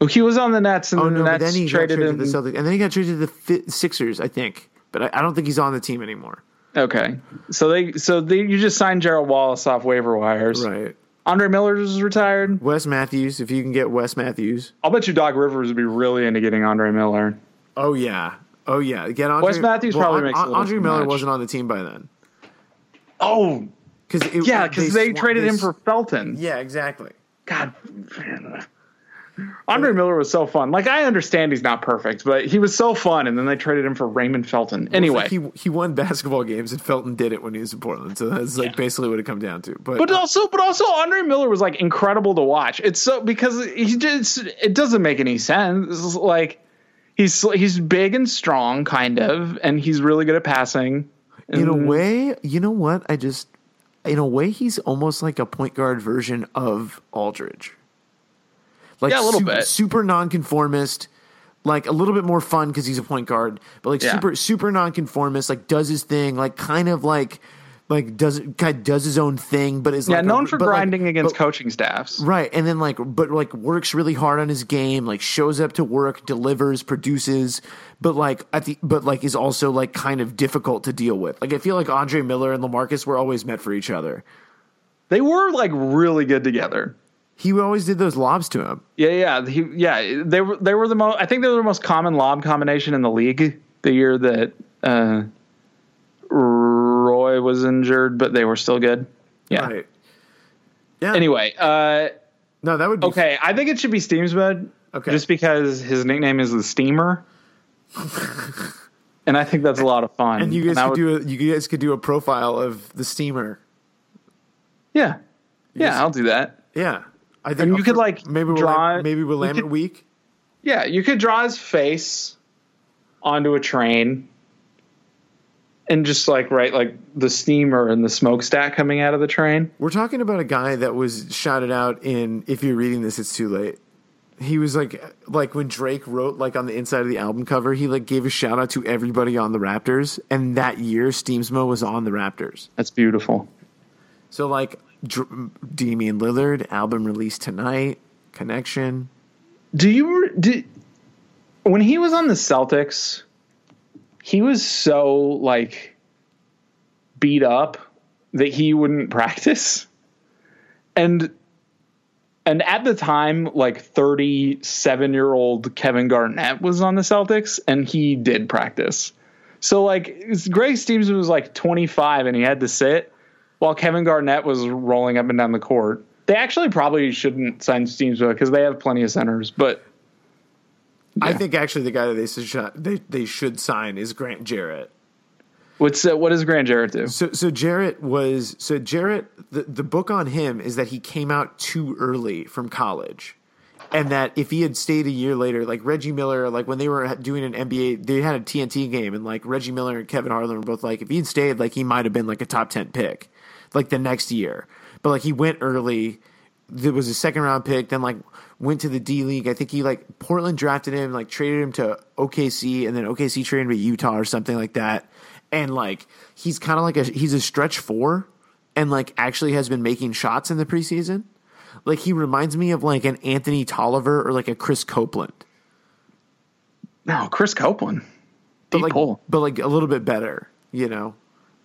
Oh, he was on the Nets, and Oh the no, but Nets then he got traded traded him. to the Celtics, and then he got traded to the Fi- Sixers, I think. But I, I don't think he's on the team anymore. Okay, so they so they you just signed Gerald Wallace off waiver wires. Right. Andre Miller is retired. Wes Matthews, if you can get Wes Matthews. I'll bet you Doc Rivers would be really into getting Andre Miller. Oh yeah. Oh yeah. Get Andre, Wes Matthews probably An- makes a Andre too Miller much. wasn't on the team by then. Oh, Because yeah, because they, swa- traded they him for Felton. Yeah, exactly. God, man. Andre Miller was so fun. Like I understand he's not perfect, but he was so fun. And then they traded him for Raymond Felton. Anyway, he he won basketball games, and Felton did it when he was in Portland. So that's like basically what it come down to. But, but uh, also, but also, Andre Miller was like incredible to watch. It's so because he just it doesn't make any sense. It's like he's he's big and strong, kind of, and he's really good at passing. in a way, you know what? I just, in a way, he's almost like a point guard version of Aldridge. Like Yeah, a little su- bit. super nonconformist, like a little bit more fun because he's a point guard, but like Yeah. super super nonconformist, like does his thing, like kind of like like does kind of does his own thing, but is yeah, like a- known for but, like- grinding against but- coaching staffs. Right, and then like, but like works really hard on his game, like shows up to work, delivers, produces, but like at the, but like is also like kind of difficult to deal with. Like I feel like Andre Miller and Lamarcus were always meant for each other. They were like really good together. He always did those lobs to him. Yeah, yeah, he, yeah. They were they were the most. I think they were the most common lob combination in the league. The year that uh, Roy was injured, but they were still good. Yeah. Right. Yeah. Anyway, uh, no, that would be okay. I think it should be Stiemsma. Okay. Just because his nickname is the Steamer, and I think that's a lot of fun. And you guys I could would- do a you guys could do a profile of the steamer. Yeah, yeah. I'll do that. Yeah. I think And you could, like, maybe we'll draw- maybe we'll you Willamette could- week. Yeah, you could draw his face onto a train and just like write like the steamer and the smokestack coming out of the train. We're talking about a guy that was shouted out in If You're Reading This, It's Too Late. He was like like when Drake wrote like on the inside of the album cover, he like gave a shout out to everybody on the Raptors, and that year Stiemsma was on the Raptors. That's beautiful. So like Dr- Damian Lillard album release tonight, Connection. Do you do when he was on the Celtics? He was so like beat up that he wouldn't practice, and and at the time, like thirty-seven year old Kevin Garnett was on the Celtics, and he did practice. So like Greg Stevenson was like twenty-five, and he had to sit while Kevin Garnett was rolling up and down the court They actually probably shouldn't sign Stiemsma because they have plenty of centers. But I think actually the guy that they should they, they should sign is Grant Jarrett. what's uh, what does Grant Jarrett do? So so Jarrett was so Jarrett the, the book on him is that he came out too early from college. And that if he had stayed a year later, like Reggie Miller, like when they were doing an NBA, they had a TNT game, and like Reggie Miller and Kevin Harlan were both like, if he had stayed, like he might have been like a top ten pick, like the next year. But like he went early, there was a second round pick, then like went to the D League. I think he like Portland drafted him, like traded him to OKC, and then OKC traded him to Utah or something like that. And like he's kind of like a he's a stretch four, and like actually has been making shots in the preseason. Like he reminds me of like an Anthony Tolliver or like a Chris Copeland, No, Chris Copeland. but like hole. but like a little bit better, you know.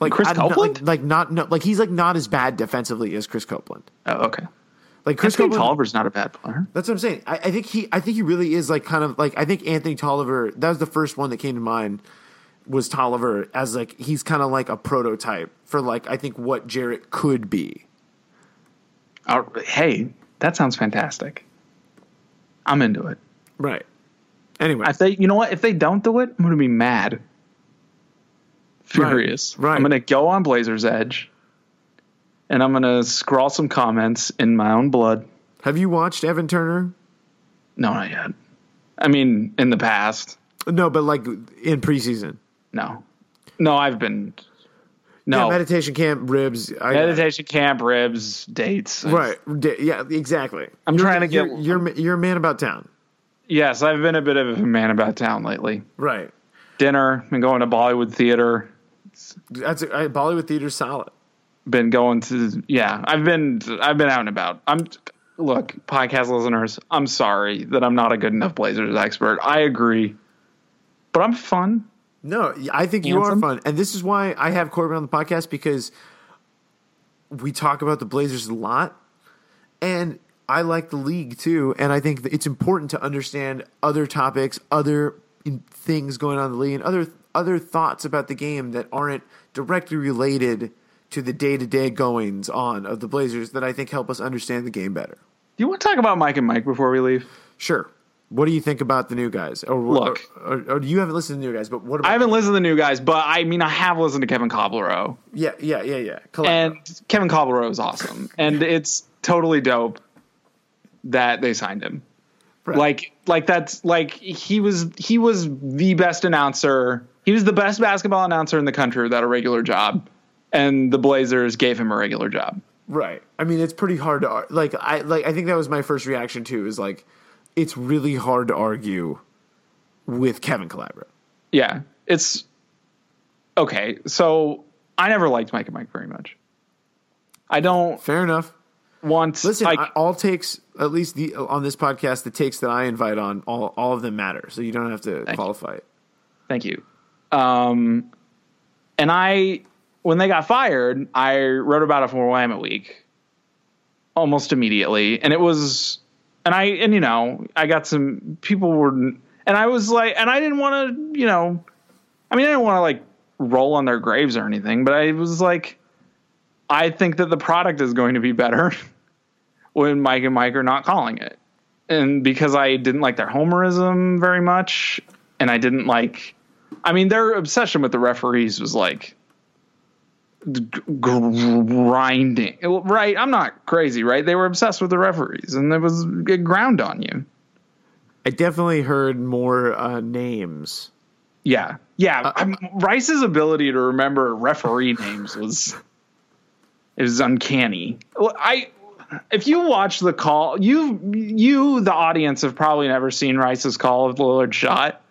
Like Chris I Copeland? like, like not no, like he's like not as bad defensively as Chris Copeland. Oh, okay. Like Chris Anthony Copeland, Tolliver's not a bad player. That's what I'm saying. I, I think he, I think he really is like kind of like I think Anthony Tolliver. That was the first one that came to mind. Was Tolliver as like he's kind of like a prototype for like I think what Jarrett could be. Oh, hey, that sounds fantastic. I'm into it. Right. Anyway, If they, you know what? If they don't do it, I'm gonna be mad, furious. right. I'm gonna go on Blazers Edge, and I'm gonna scrawl some comments in my own blood. have you watched Evan Turner? No, not yet. I mean, in the past, No, but like in preseason. no, no. I've been no Yeah, meditation camp ribs. I, meditation camp, ribs, dates. Right. Yeah. Exactly. I'm You're- trying to get- You're, you're you're a man about town. Yes, I've been a bit of a man about town lately. Right. Dinner, been going to Bollywood theater. That's I, Bollywood theater's solid. been going to yeah i've been i've been out and about. I'm look podcast listeners i'm sorry that i'm not a good enough blazers expert. I agree. But i'm fun. No, I think you Handsome? are fun, and this is why I have Corbin on the podcast because we talk about the Blazers a lot, and I like the league too, and I think that it's important to understand other topics, other things going on in the league, and other other thoughts about the game that aren't directly related to the day to day goings on of the Blazers that I think help us understand the game better. do you want to talk about mike and mike before we leave Sure. What do you think about the new guys? Or, Look. or, or, or you haven't listened to the new guys, but what about? i haven't listened to the new guys but i mean i have listened to kevin Calabro, Yeah, yeah, yeah, yeah. And kevin Calabro is awesome and it's totally dope that they signed him Right. like like that's like he was he was the best announcer he was the best basketball announcer in the country without a regular job and the blazers gave him a regular job Right. I mean, it's pretty hard to like. I like. I think that was my first reaction too. Is like, it's really hard to argue with Kevin Calabro. yeah it's okay so i never liked mike and mike very much i don't Fair enough. want Listen, I, all takes at least the on this podcast, the takes that I invite on, all all of them matter. So you don't have to you. qualify it. Thank you. Um, and I, when they got fired, I wrote about it for Willamette Week almost immediately, and it was, and I, and you know, I got some people were, and I was like, and I didn't want to, you know, I mean, I didn't want to like roll on their graves or anything, but I was like, I think that the product is going to be better when Mike and Mike are not calling it. And because I didn't like their homerism very much, and I didn't like, I mean, their obsession with the referees was like grinding. Right? I'm not crazy, right? They were obsessed with the referees, and it was it ground on you. I definitely heard more uh, names. Yeah, yeah. I'm, Rice's ability to remember referee names was it was uncanny. I if you watch the call, you you the audience have probably never seen Rice's call of Lillard shot,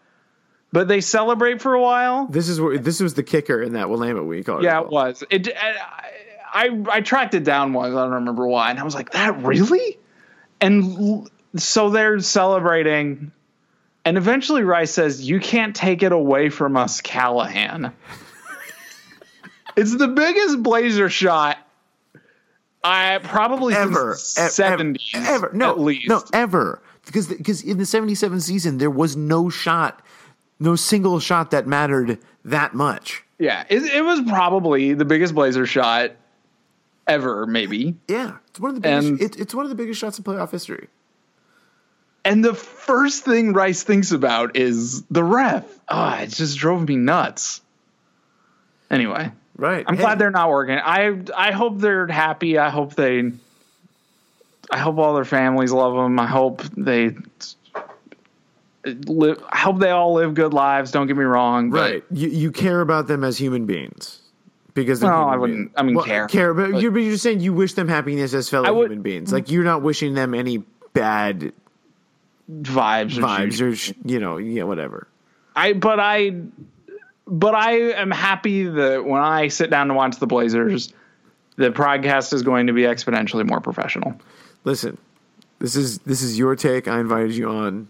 but they celebrate for a while. This is where this was the kicker in that Willamette week. Article. Yeah, it was. It. I, I I tracked it down once. I don't remember why, and I was like, "That really?" And so they're celebrating, and eventually Rice says, "You can't take it away from us, Callahan." it's the biggest Blazer shot. I probably ever, e- ever, seventies, ever, no, at least. no, ever, because because in the '77 season there was no shot, no single shot that mattered that much. Yeah, it, it was probably the biggest Blazer shot ever, maybe. Yeah, it's one of the biggest. And- it, it's one of the biggest shots in playoff history. And the first thing Rice thinks about is the ref. Ah, it just drove me nuts. Anyway, Right. I'm Hey, glad they're not working. I I hope they're happy. I hope they. I hope all their families love them. I hope they live. I hope they all live good lives. Don't get me wrong. but- Right. You you care about them as human beings. Because human I wouldn't- beings. I mean, care, care, but, but- you're, but you're saying you wish them happiness as fellow would- human beings. Like you're not wishing them any bad vibes. Or vibes or sh- you know yeah whatever. I but I but I am happy that when I sit down to watch the Blazers, the podcast is going to be exponentially more professional. Listen, this is this is your take. I invited you on,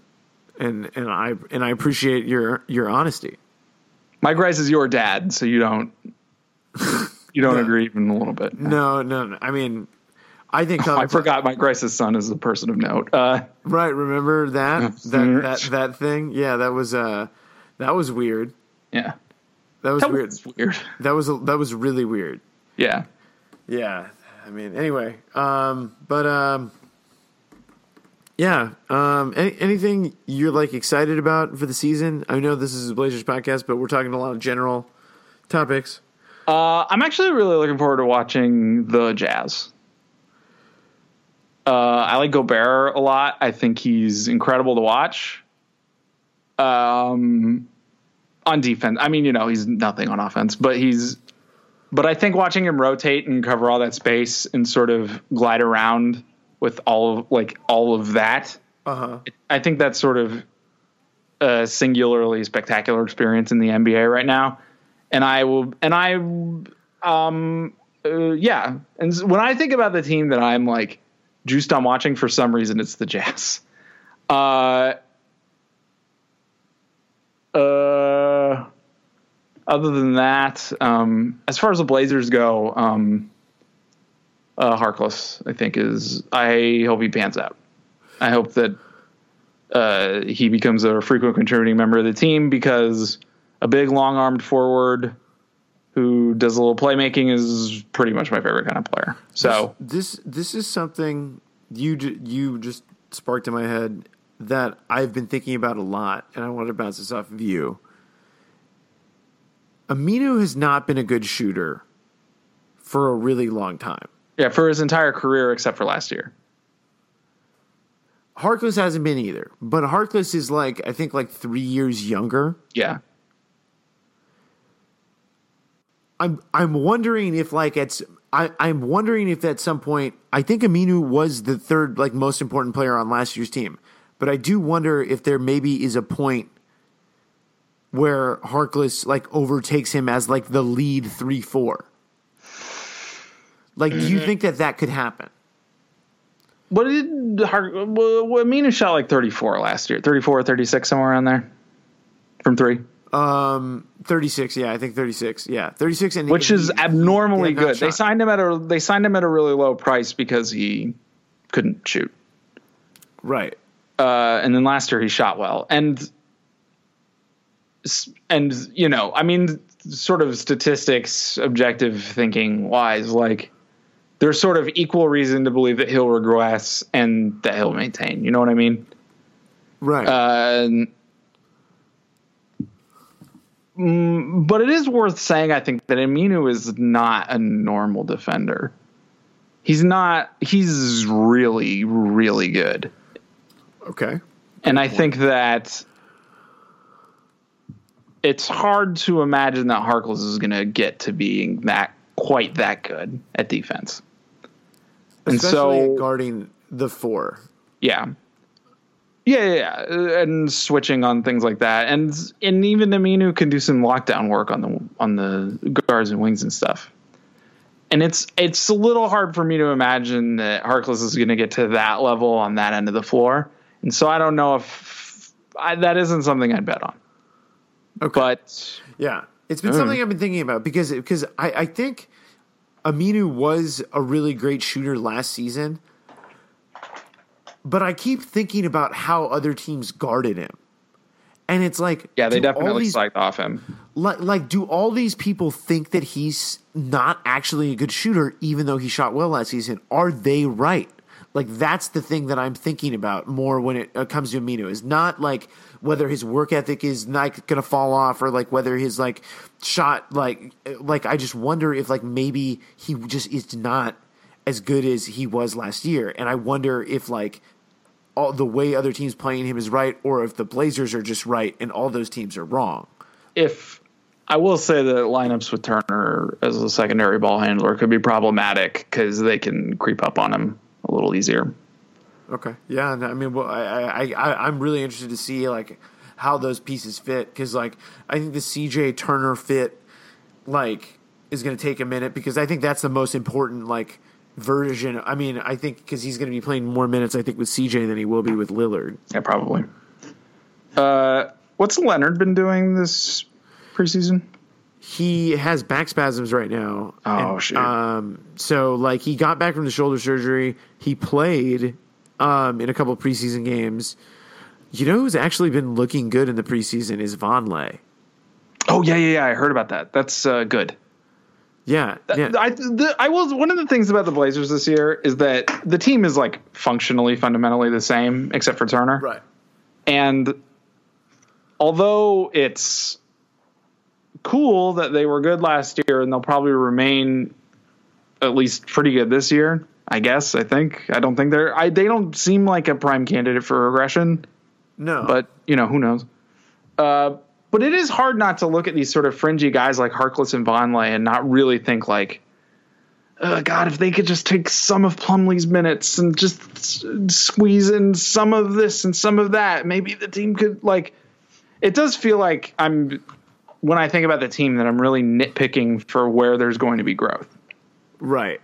and and I and I appreciate your your honesty. Mike Rice is your dad, so you don't you don't Yeah. agree even a little bit. No, no, no. I mean, I think I forgot Mike Rice's son is a person of note. Uh, Right, remember that that that that thing? Yeah, that was uh that was weird. yeah, That was that weird. was weird. That was that was really weird. Yeah, Yeah. I mean, anyway, um but um yeah, um any, anything you're like excited about for the season? I know this is a Blazers podcast, but we're talking a lot of general topics. uh, I'm actually really looking forward to watching the Jazz. Uh, I like Gobert a lot. I think he's incredible to watch. Um, on defense, I mean, you know, he's nothing on offense, but he's. But I think watching him rotate and cover all that space and sort of glide around with all of like all of that, Uh-huh. I think that's sort of a singularly spectacular experience in the NBA right now. And I will, and I, um, uh, yeah. And when I think about the team that I'm like juiced on watching, for some reason, it's the Jazz. Uh, uh, other than that, um, as far as the Blazers go, um, uh, Harkless, I think is. I hope he pans out. I hope that uh, he becomes a frequent contributing member of the team because a big, long armed forward who does a little playmaking is pretty much my favorite kind of player. So, this this is something you ju- you just sparked in my head that I've been thinking about a lot, and I wanted to bounce this off of you. Aminu has not been a good shooter for a really long time. Yeah, for his entire career except for last year. Harkless hasn't been either, but Harkless is like I think like three years younger. Yeah. I'm I'm wondering if like it's I, I'm wondering if at some point I think Aminu was the third like most important player on last year's team. But I do wonder if there maybe is a point where Harkless like overtakes him as like the lead three four. Like, do you think that that could happen? What did well, Aminu shot like 34 last year, 34 36, somewhere around there from three, Um, thirty six. Yeah, I think thirty six. Yeah, thirty six, and which is abnormally he had not good. They signed him at a they signed him at a really low price because he couldn't shoot. right. uh, and then last year he shot well, and and you know, I mean, sort of statistics, objective thinking wise, like there's sort of equal reason to believe that he'll regress and that he'll maintain. You know what I mean? Right. Uh, mm, but it is worth saying, I think, that Aminu is not a normal defender. He's not. He's really, really good. okay. And I think that it's hard to imagine that Harkless is going to get to being that quite that good at defense. And Especially so, guarding the four. yeah. Yeah, yeah, yeah, and switching on things like that, and and even Aminu can do some lockdown work on the on the guards and wings and stuff. And it's it's a little hard for me to imagine that Harkless is going to get to that level on that end of the floor, and so I don't know if I, that isn't something I'd bet on. Okay. But Yeah, it's been hmm. something I've been thinking about because because I, I think Aminu was a really great shooter last season, but I keep thinking about how other teams guarded him, And it's like Yeah, they definitely these- slacked off him. like, like do all these people think that he's not actually a good shooter even though he shot well last season? Are they right? Like that's the thing that i'm thinking about more when it uh, comes to Aminu. Is not like whether his work ethic is not gonna fall off or like whether his like shot like like i just wonder if like maybe he just is not as good as he was last year and i wonder if like all the way other teams playing him is right or if the blazers are just right and all those teams are wrong if I will say that lineups with Turner as a secondary ball handler could be problematic because they can creep up on him a little easier. Okay. Yeah. I mean, well, I, I, I, I'm really interested to see like how those pieces fit because, like, I think the CJ Turner fit, like, is going to take a minute because I think that's the most important like version. I mean, I think because he's going to be playing more minutes, I think with CJ than he will be with Lillard. Yeah, probably. Uh, what's Leonard been doing this preseason? He has back spasms right now. Oh, shit. Um, so like he got back from the shoulder surgery. He played um, in a couple preseason games. You know who's actually been looking good in the preseason is Vonleh. Oh yeah, yeah, yeah. I heard about that. That's uh, good. Yeah, yeah. I the, I was one of the things about the Blazers this year is that the team is like functionally fundamentally the same except for Turner. right. And although it's cool that they were good last year and they'll probably remain at least pretty good this year, I guess. I think. I don't think they're I they don't seem like a prime candidate for regression, No, but you know, who knows. Uh but it is hard not to look at these sort of fringy guys like Harkless and Vonleh and not really think like uh, God, if they could just take some of Plumlee's minutes and just s- squeeze in some of this and some of that, maybe the team could like. It does feel like I'm when I think about the team that I'm really nitpicking for where there's going to be growth, right.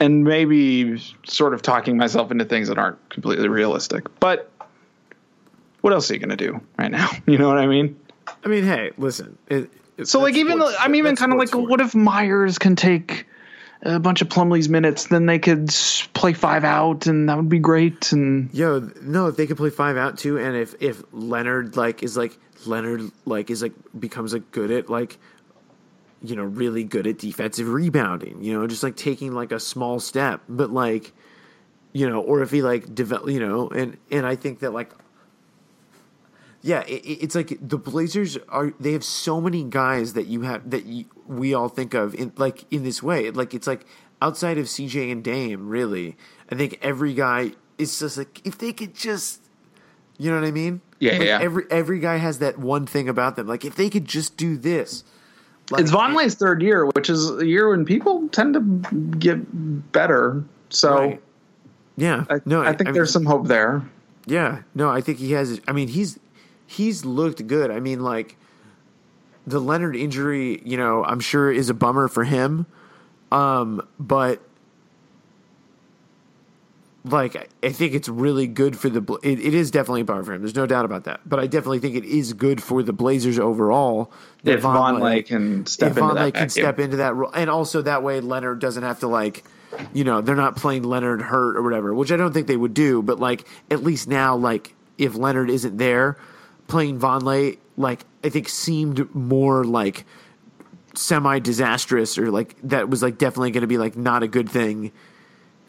And maybe sort of talking myself into things that aren't completely realistic. But what else are you going to do right now? You know what I mean? I mean, hey, listen. It, it- So like even sports- I'm even kind of like, what if Meyers can take a bunch of Plumlee's minutes, then they could play five out, and that would be great. And Yo, no, if they could play five out too, and if if Leonard like is like Leonard like is like becomes like good at like you know really good at defensive rebounding, you know, just like taking like a small step, but like you know, or if he like develop, you know, and and I think that like yeah, it, it- it's like the Blazers are they have so many guys that you have that you, we all think of in like in this way. Like it's like outside of CJ and Dame, really. I think every guy is just like if they could just you know what I mean? Yeah, Like, yeah. Every every guy has that one thing about them. Like if they could just do this. Like, it's Vonleh's third year, which is a year when people tend to get better. So Right. Yeah. I, no, I think mean- there's some hope there. Yeah, no, I think he has. I mean, he's he's looked good. I mean, like the Leonard injury, you know, I'm sure is a bummer for him. Um, but like, I- think it's really good for the. It, it is definitely a bummer for him. There's no doubt about that. But I definitely think it is good for the Blazers overall. that If Vonleh can step if into Vonleh that can vacuum. step into that role, and also that way Leonard doesn't have to like, you know, they're not playing Leonard hurt or whatever, which I don't think they would do. But like, at least now, like, if Leonard isn't there, playing Von Vonleh, like, I think seemed more like semi disastrous or like that was like definitely going to be like not a good thing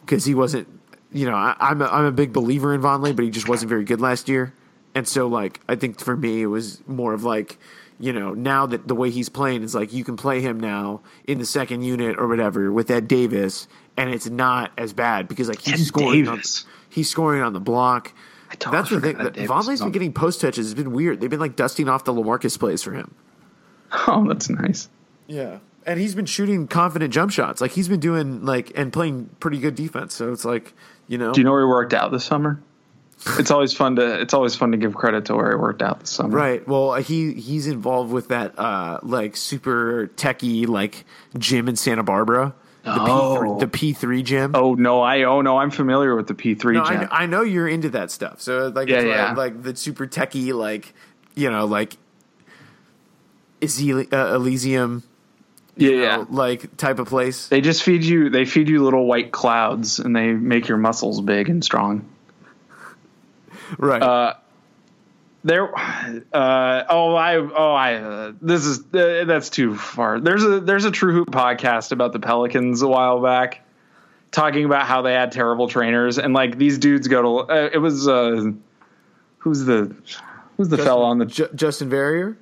because he wasn't. You know, I, I'm a, I'm a big believer in Vonleh, but he just wasn't very good last year. And so, like, I think for me, it was more of like, you know, now that the way he's playing is like you can play him now in the second unit or whatever with Ed Davis, and it's not as bad because like he's Ed scoring on he's scoring on the block. That's the thing. Davis Vonleh's been getting post touches. It's been weird. They've been like dusting off the Lamarcus plays for him. Oh, that's nice. Yeah. And he's been shooting confident jump shots. Like he's been doing like and playing pretty good defense. So it's like, you know, Do you know where he worked out this summer? It's always fun to it's always fun to give credit to where he worked out this summer. Right. Well, he he's involved with that uh like super techie like gym in Santa Barbara. The Oh. P3, the P3 gym. Oh no, I oh no, I'm familiar with the P3 no, gym. I, I know you're into that stuff. So like Yeah, it's like, like the super techie like you know like uh, Elysium yeah, you know, yeah. like type of place. They just feed you. They feed you little white clouds, and they make your muscles big and strong. Right. Uh, there. Uh, oh, I. Oh, I. Uh, this is uh, that's too far. There's a there's a True Hoop podcast about the Pelicans a while back, talking about how they had terrible trainers and like these dudes go to. Uh, it was uh, who's the who's the fella on the J- Justin Verrier,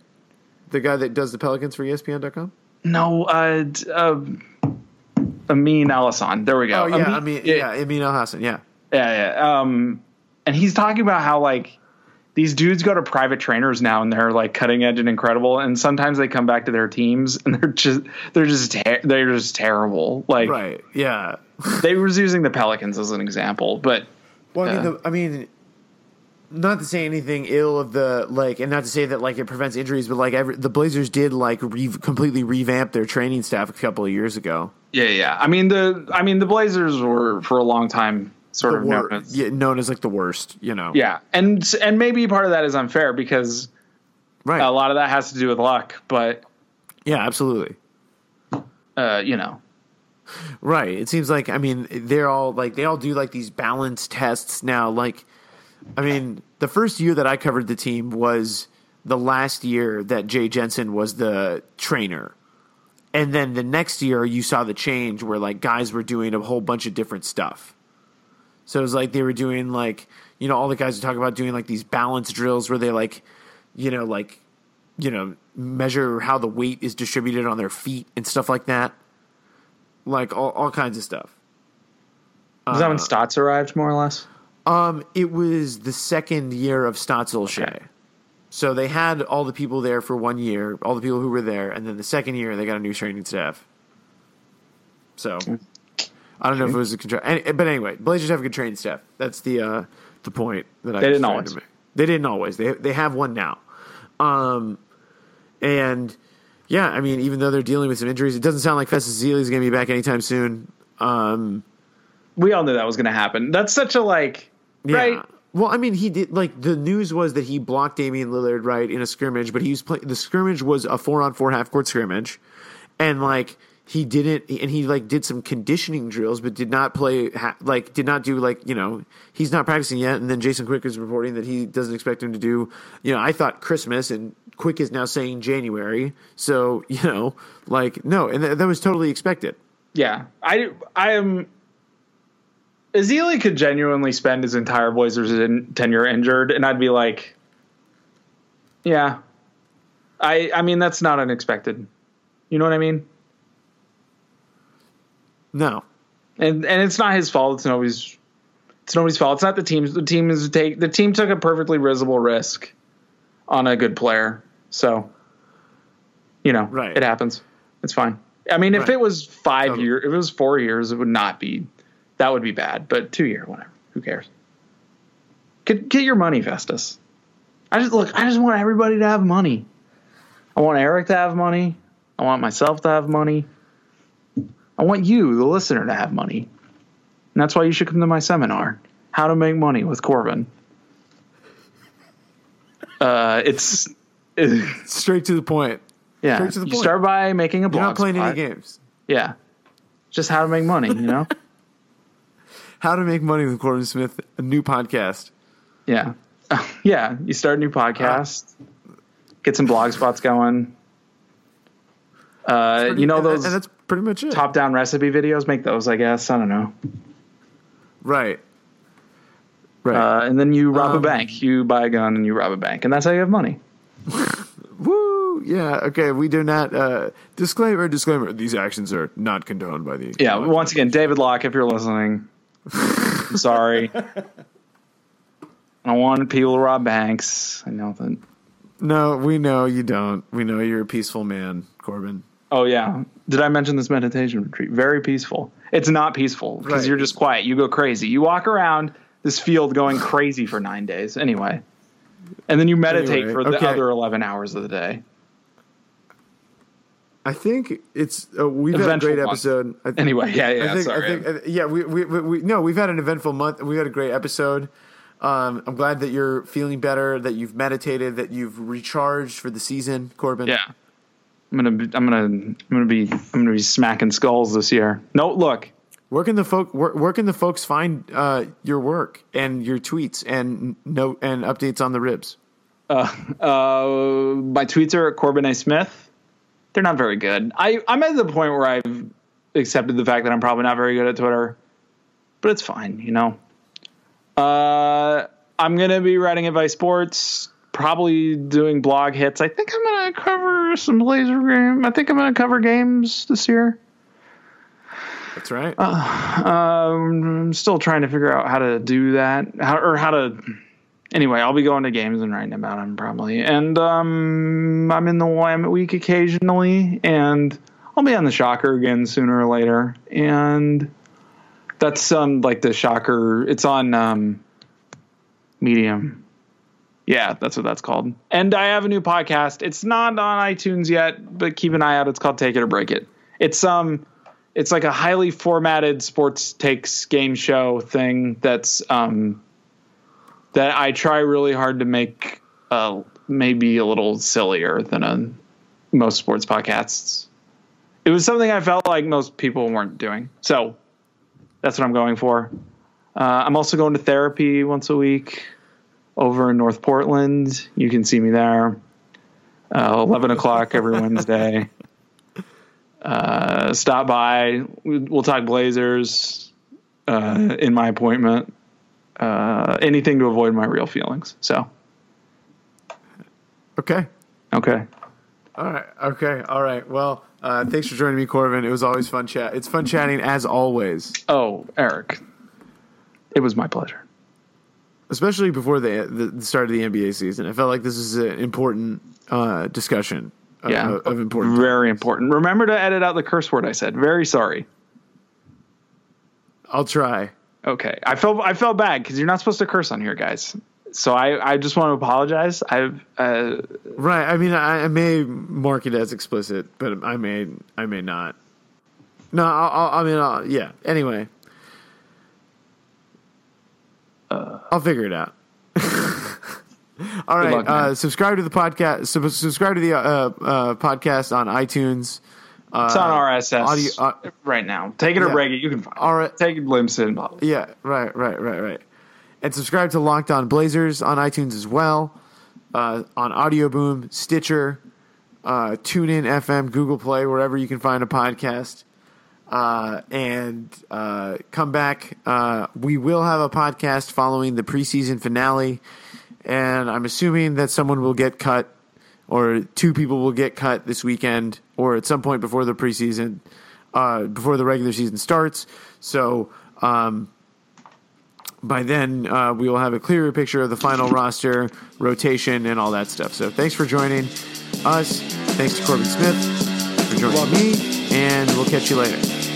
the guy that does the Pelicans for ESPN.com. no uh, uh Amin Elhassan. There we go. Oh yeah, Amin- I mean yeah, Amin Elhassan. Yeah, Yeah, yeah. Um, and he's talking about how like these dudes go to private trainers now and they're like cutting edge and incredible, and sometimes they come back to their teams and they're just they're just ter- they're just terrible. Like right. Yeah. they was using the Pelicans as an example, but Well, I mean, Yeah. the, I mean, not to say anything ill of the like, and not to say that like it prevents injuries, but like every, the Blazers did like re- completely revamp their training staff a couple of years ago. yeah, yeah. I mean the I mean the Blazers were for a long time sort The of wor- known as yeah, known as like the worst, you know. yeah, and and maybe part of that is unfair because right. a lot of that has to do with luck, but yeah, absolutely. uh, you know. Right. It seems like I mean they're all like they all do like these balance tests now. Like, I mean, the first year that I covered the team was the last year that Jay Jensen was the trainer. And then the next year you saw the change where like guys were doing a whole bunch of different stuff. So it was like they were doing like, you know, all the guys would talk about doing like these balance drills where they like, you know, like, you know, measure how the weight is distributed on their feet and stuff like that. Like all, all kinds of stuff. Was that when uh, Stotts arrived, more or less? Um, it was the second year of Stotts Olshey. Okay. So they had all the people there for one year, all the people who were there, and then the second year they got a new training staff. So I don't know if it was a control, any, but anyway, Blazers have a good training staff. That's the uh, the point that I They didn't always. They didn't always. They they have one now, um, and yeah, I mean, even though they're dealing with some injuries, it doesn't sound like Festus Ezeli is going to be back anytime soon. Um, We all knew that was going to happen. That's such a like, Yeah. right? Well, I mean, he did like the news was that he blocked Damian Lillard right in a scrimmage, but he was playing. The scrimmage was a four on four half court scrimmage, and like he didn't, and he like did some conditioning drills, but did not play. Ha- like did not do like you know he's not practicing yet. And then Jason Quick is reporting that he doesn't expect him to do. You know, I thought Christmas, and Quick is now saying January. So you know, like no, and th- that was totally expected. Yeah, I I am. Ezeli could genuinely spend his entire Blazers in, tenure injured, and I'd be like, yeah, I I mean that's not unexpected. You know what I mean? No, And and it's not his fault. It's nobody's. It's nobody's fault. It's not the team's. The team is take. The team took a perfectly risible risk on a good player. So, you know, Right. it happens. It's fine. I mean, if Right. it was five Totally. years, if it was four years, it would not be. That would be bad. But two year, whatever. Who cares? Get get your money, Festus. I just look. I just want everybody to have money. I want Eric to have money. I want myself to have money. I want you, the listener, to have money. And that's why you should come to my seminar, How to Make Money with Corbin. Uh, it's, it- straight to the point. yeah. Straight to the you point. start by making a blog You're not playing spot. any games. Yeah. Just how to make money, you know? How to Make Money with Corbin Smith, a new podcast. yeah. yeah. You start a new podcast, get some blog spots going. Uh, you know those and that's pretty much it. top down recipe videos? Make those, I guess. I don't know. Right. Right. Uh, and then you rob a Um, bank. You buy a gun and you rob a bank, and that's how you have money. Woo! Yeah. Okay. We do not. Uh, disclaimer. Disclaimer. These actions are not condoned by the. Yeah. Once again, David Locke, if you're listening, I'm sorry. I don't want people to rob banks. I know that. No, we know you don't. We know you're a peaceful man, Corbin. Oh yeah. Did I mention this meditation retreat? Very peaceful. It's not peaceful because Right. you're just quiet. You go crazy. You walk around this field going crazy for nine days. Anyway. And then you meditate Anyway, for the okay. other eleven hours of the day. I think it's uh, we've had a great month. episode. I thi- Anyway, yeah, yeah, I think, sorry. I think, yeah, we, we, we, we, no, we've had an eventful month. We had a great episode. Um, I'm glad that you're feeling better, that you've meditated, that you've recharged for the season, Corbin. Yeah. I'm gonna be, I'm gonna I'm gonna be I'm gonna be smacking skulls this year. No, look, Where can the folk where, where can the folks find uh, your work and your tweets and note and updates on the ribs? Uh, uh, my tweets are at Corbin A. Smith. They're not very good. I, I'm at the point where I've accepted the fact that I'm probably not very good at Twitter, but it's fine, you know. Uh, I'm gonna be writing at Vice Sports, probably doing blog hits. I think I'm gonna cover some Blazer game. I think I'm gonna cover games this year. That's right. Uh, um, I'm still trying to figure out how to do that, how, or how to. Anyway, I'll be going to games and writing about them probably, and um, I'm in the Willamette Week occasionally, and I'll be on the Shocker again sooner or later, and that's um like the Shocker. It's on um, Medium. Yeah, that's what that's called. And I have a new podcast. It's not on iTunes yet, but keep an eye out. It's called Take It or Break It. It's um it's like a highly formatted sports takes game show thing that's um that I try really hard to make uh maybe a little sillier than a most sports podcasts. It was something I felt like most people weren't doing. So that's what I'm going for. Uh, I'm also going to therapy once a week over in North Portland. You can see me there. Uh, 11 o'clock every Wednesday. Uh, stop by. We'll talk Blazers uh, in my appointment. Uh, anything to avoid my real feelings. So, Okay. okay. All right. Okay. All right. Well, uh, thanks for joining me, Corbin. It was always fun chat. It's fun chatting as always, Oh, Eric, it was my pleasure. especially before the the start of the NBA season. I felt like this is an important uh, discussion. Of, Yeah, of important. Very important. Remember to edit out the curse word I said. Very sorry. I'll try. Okay, I felt I felt bad because you're not supposed to curse on here, guys. So I I just want to apologize. I've uh, Right. I mean, I, I may mark it as explicit, but I may I may not. No, I'll, I'll, I mean, I'll, yeah. Anyway, I'll figure it out. All right. luck, uh, subscribe to the podcast. Sub- subscribe to the uh, uh, podcast on iTunes. Uh, it's on RSS audio- uh, right now. Take it or yeah. break it. You can find it. All right. Take it, Limson. Blah, blah. Yeah, right, right, right, right. And subscribe to Locked On Blazers on iTunes as well, uh, on Audio Boom, Stitcher, uh, TuneIn FM, Google Play, wherever you can find a podcast. Uh, and uh, come back. Uh, we will have a podcast following the preseason finale, and I'm assuming that someone will get cut, or two people will get cut this weekend, or at some point before the preseason, uh, before the regular season starts. So. Um, by then uh, we will have a clearer picture of the final roster, rotation, and all that stuff. So thanks for joining us. Thanks to Corbin Smith for joining me, and we'll catch you later.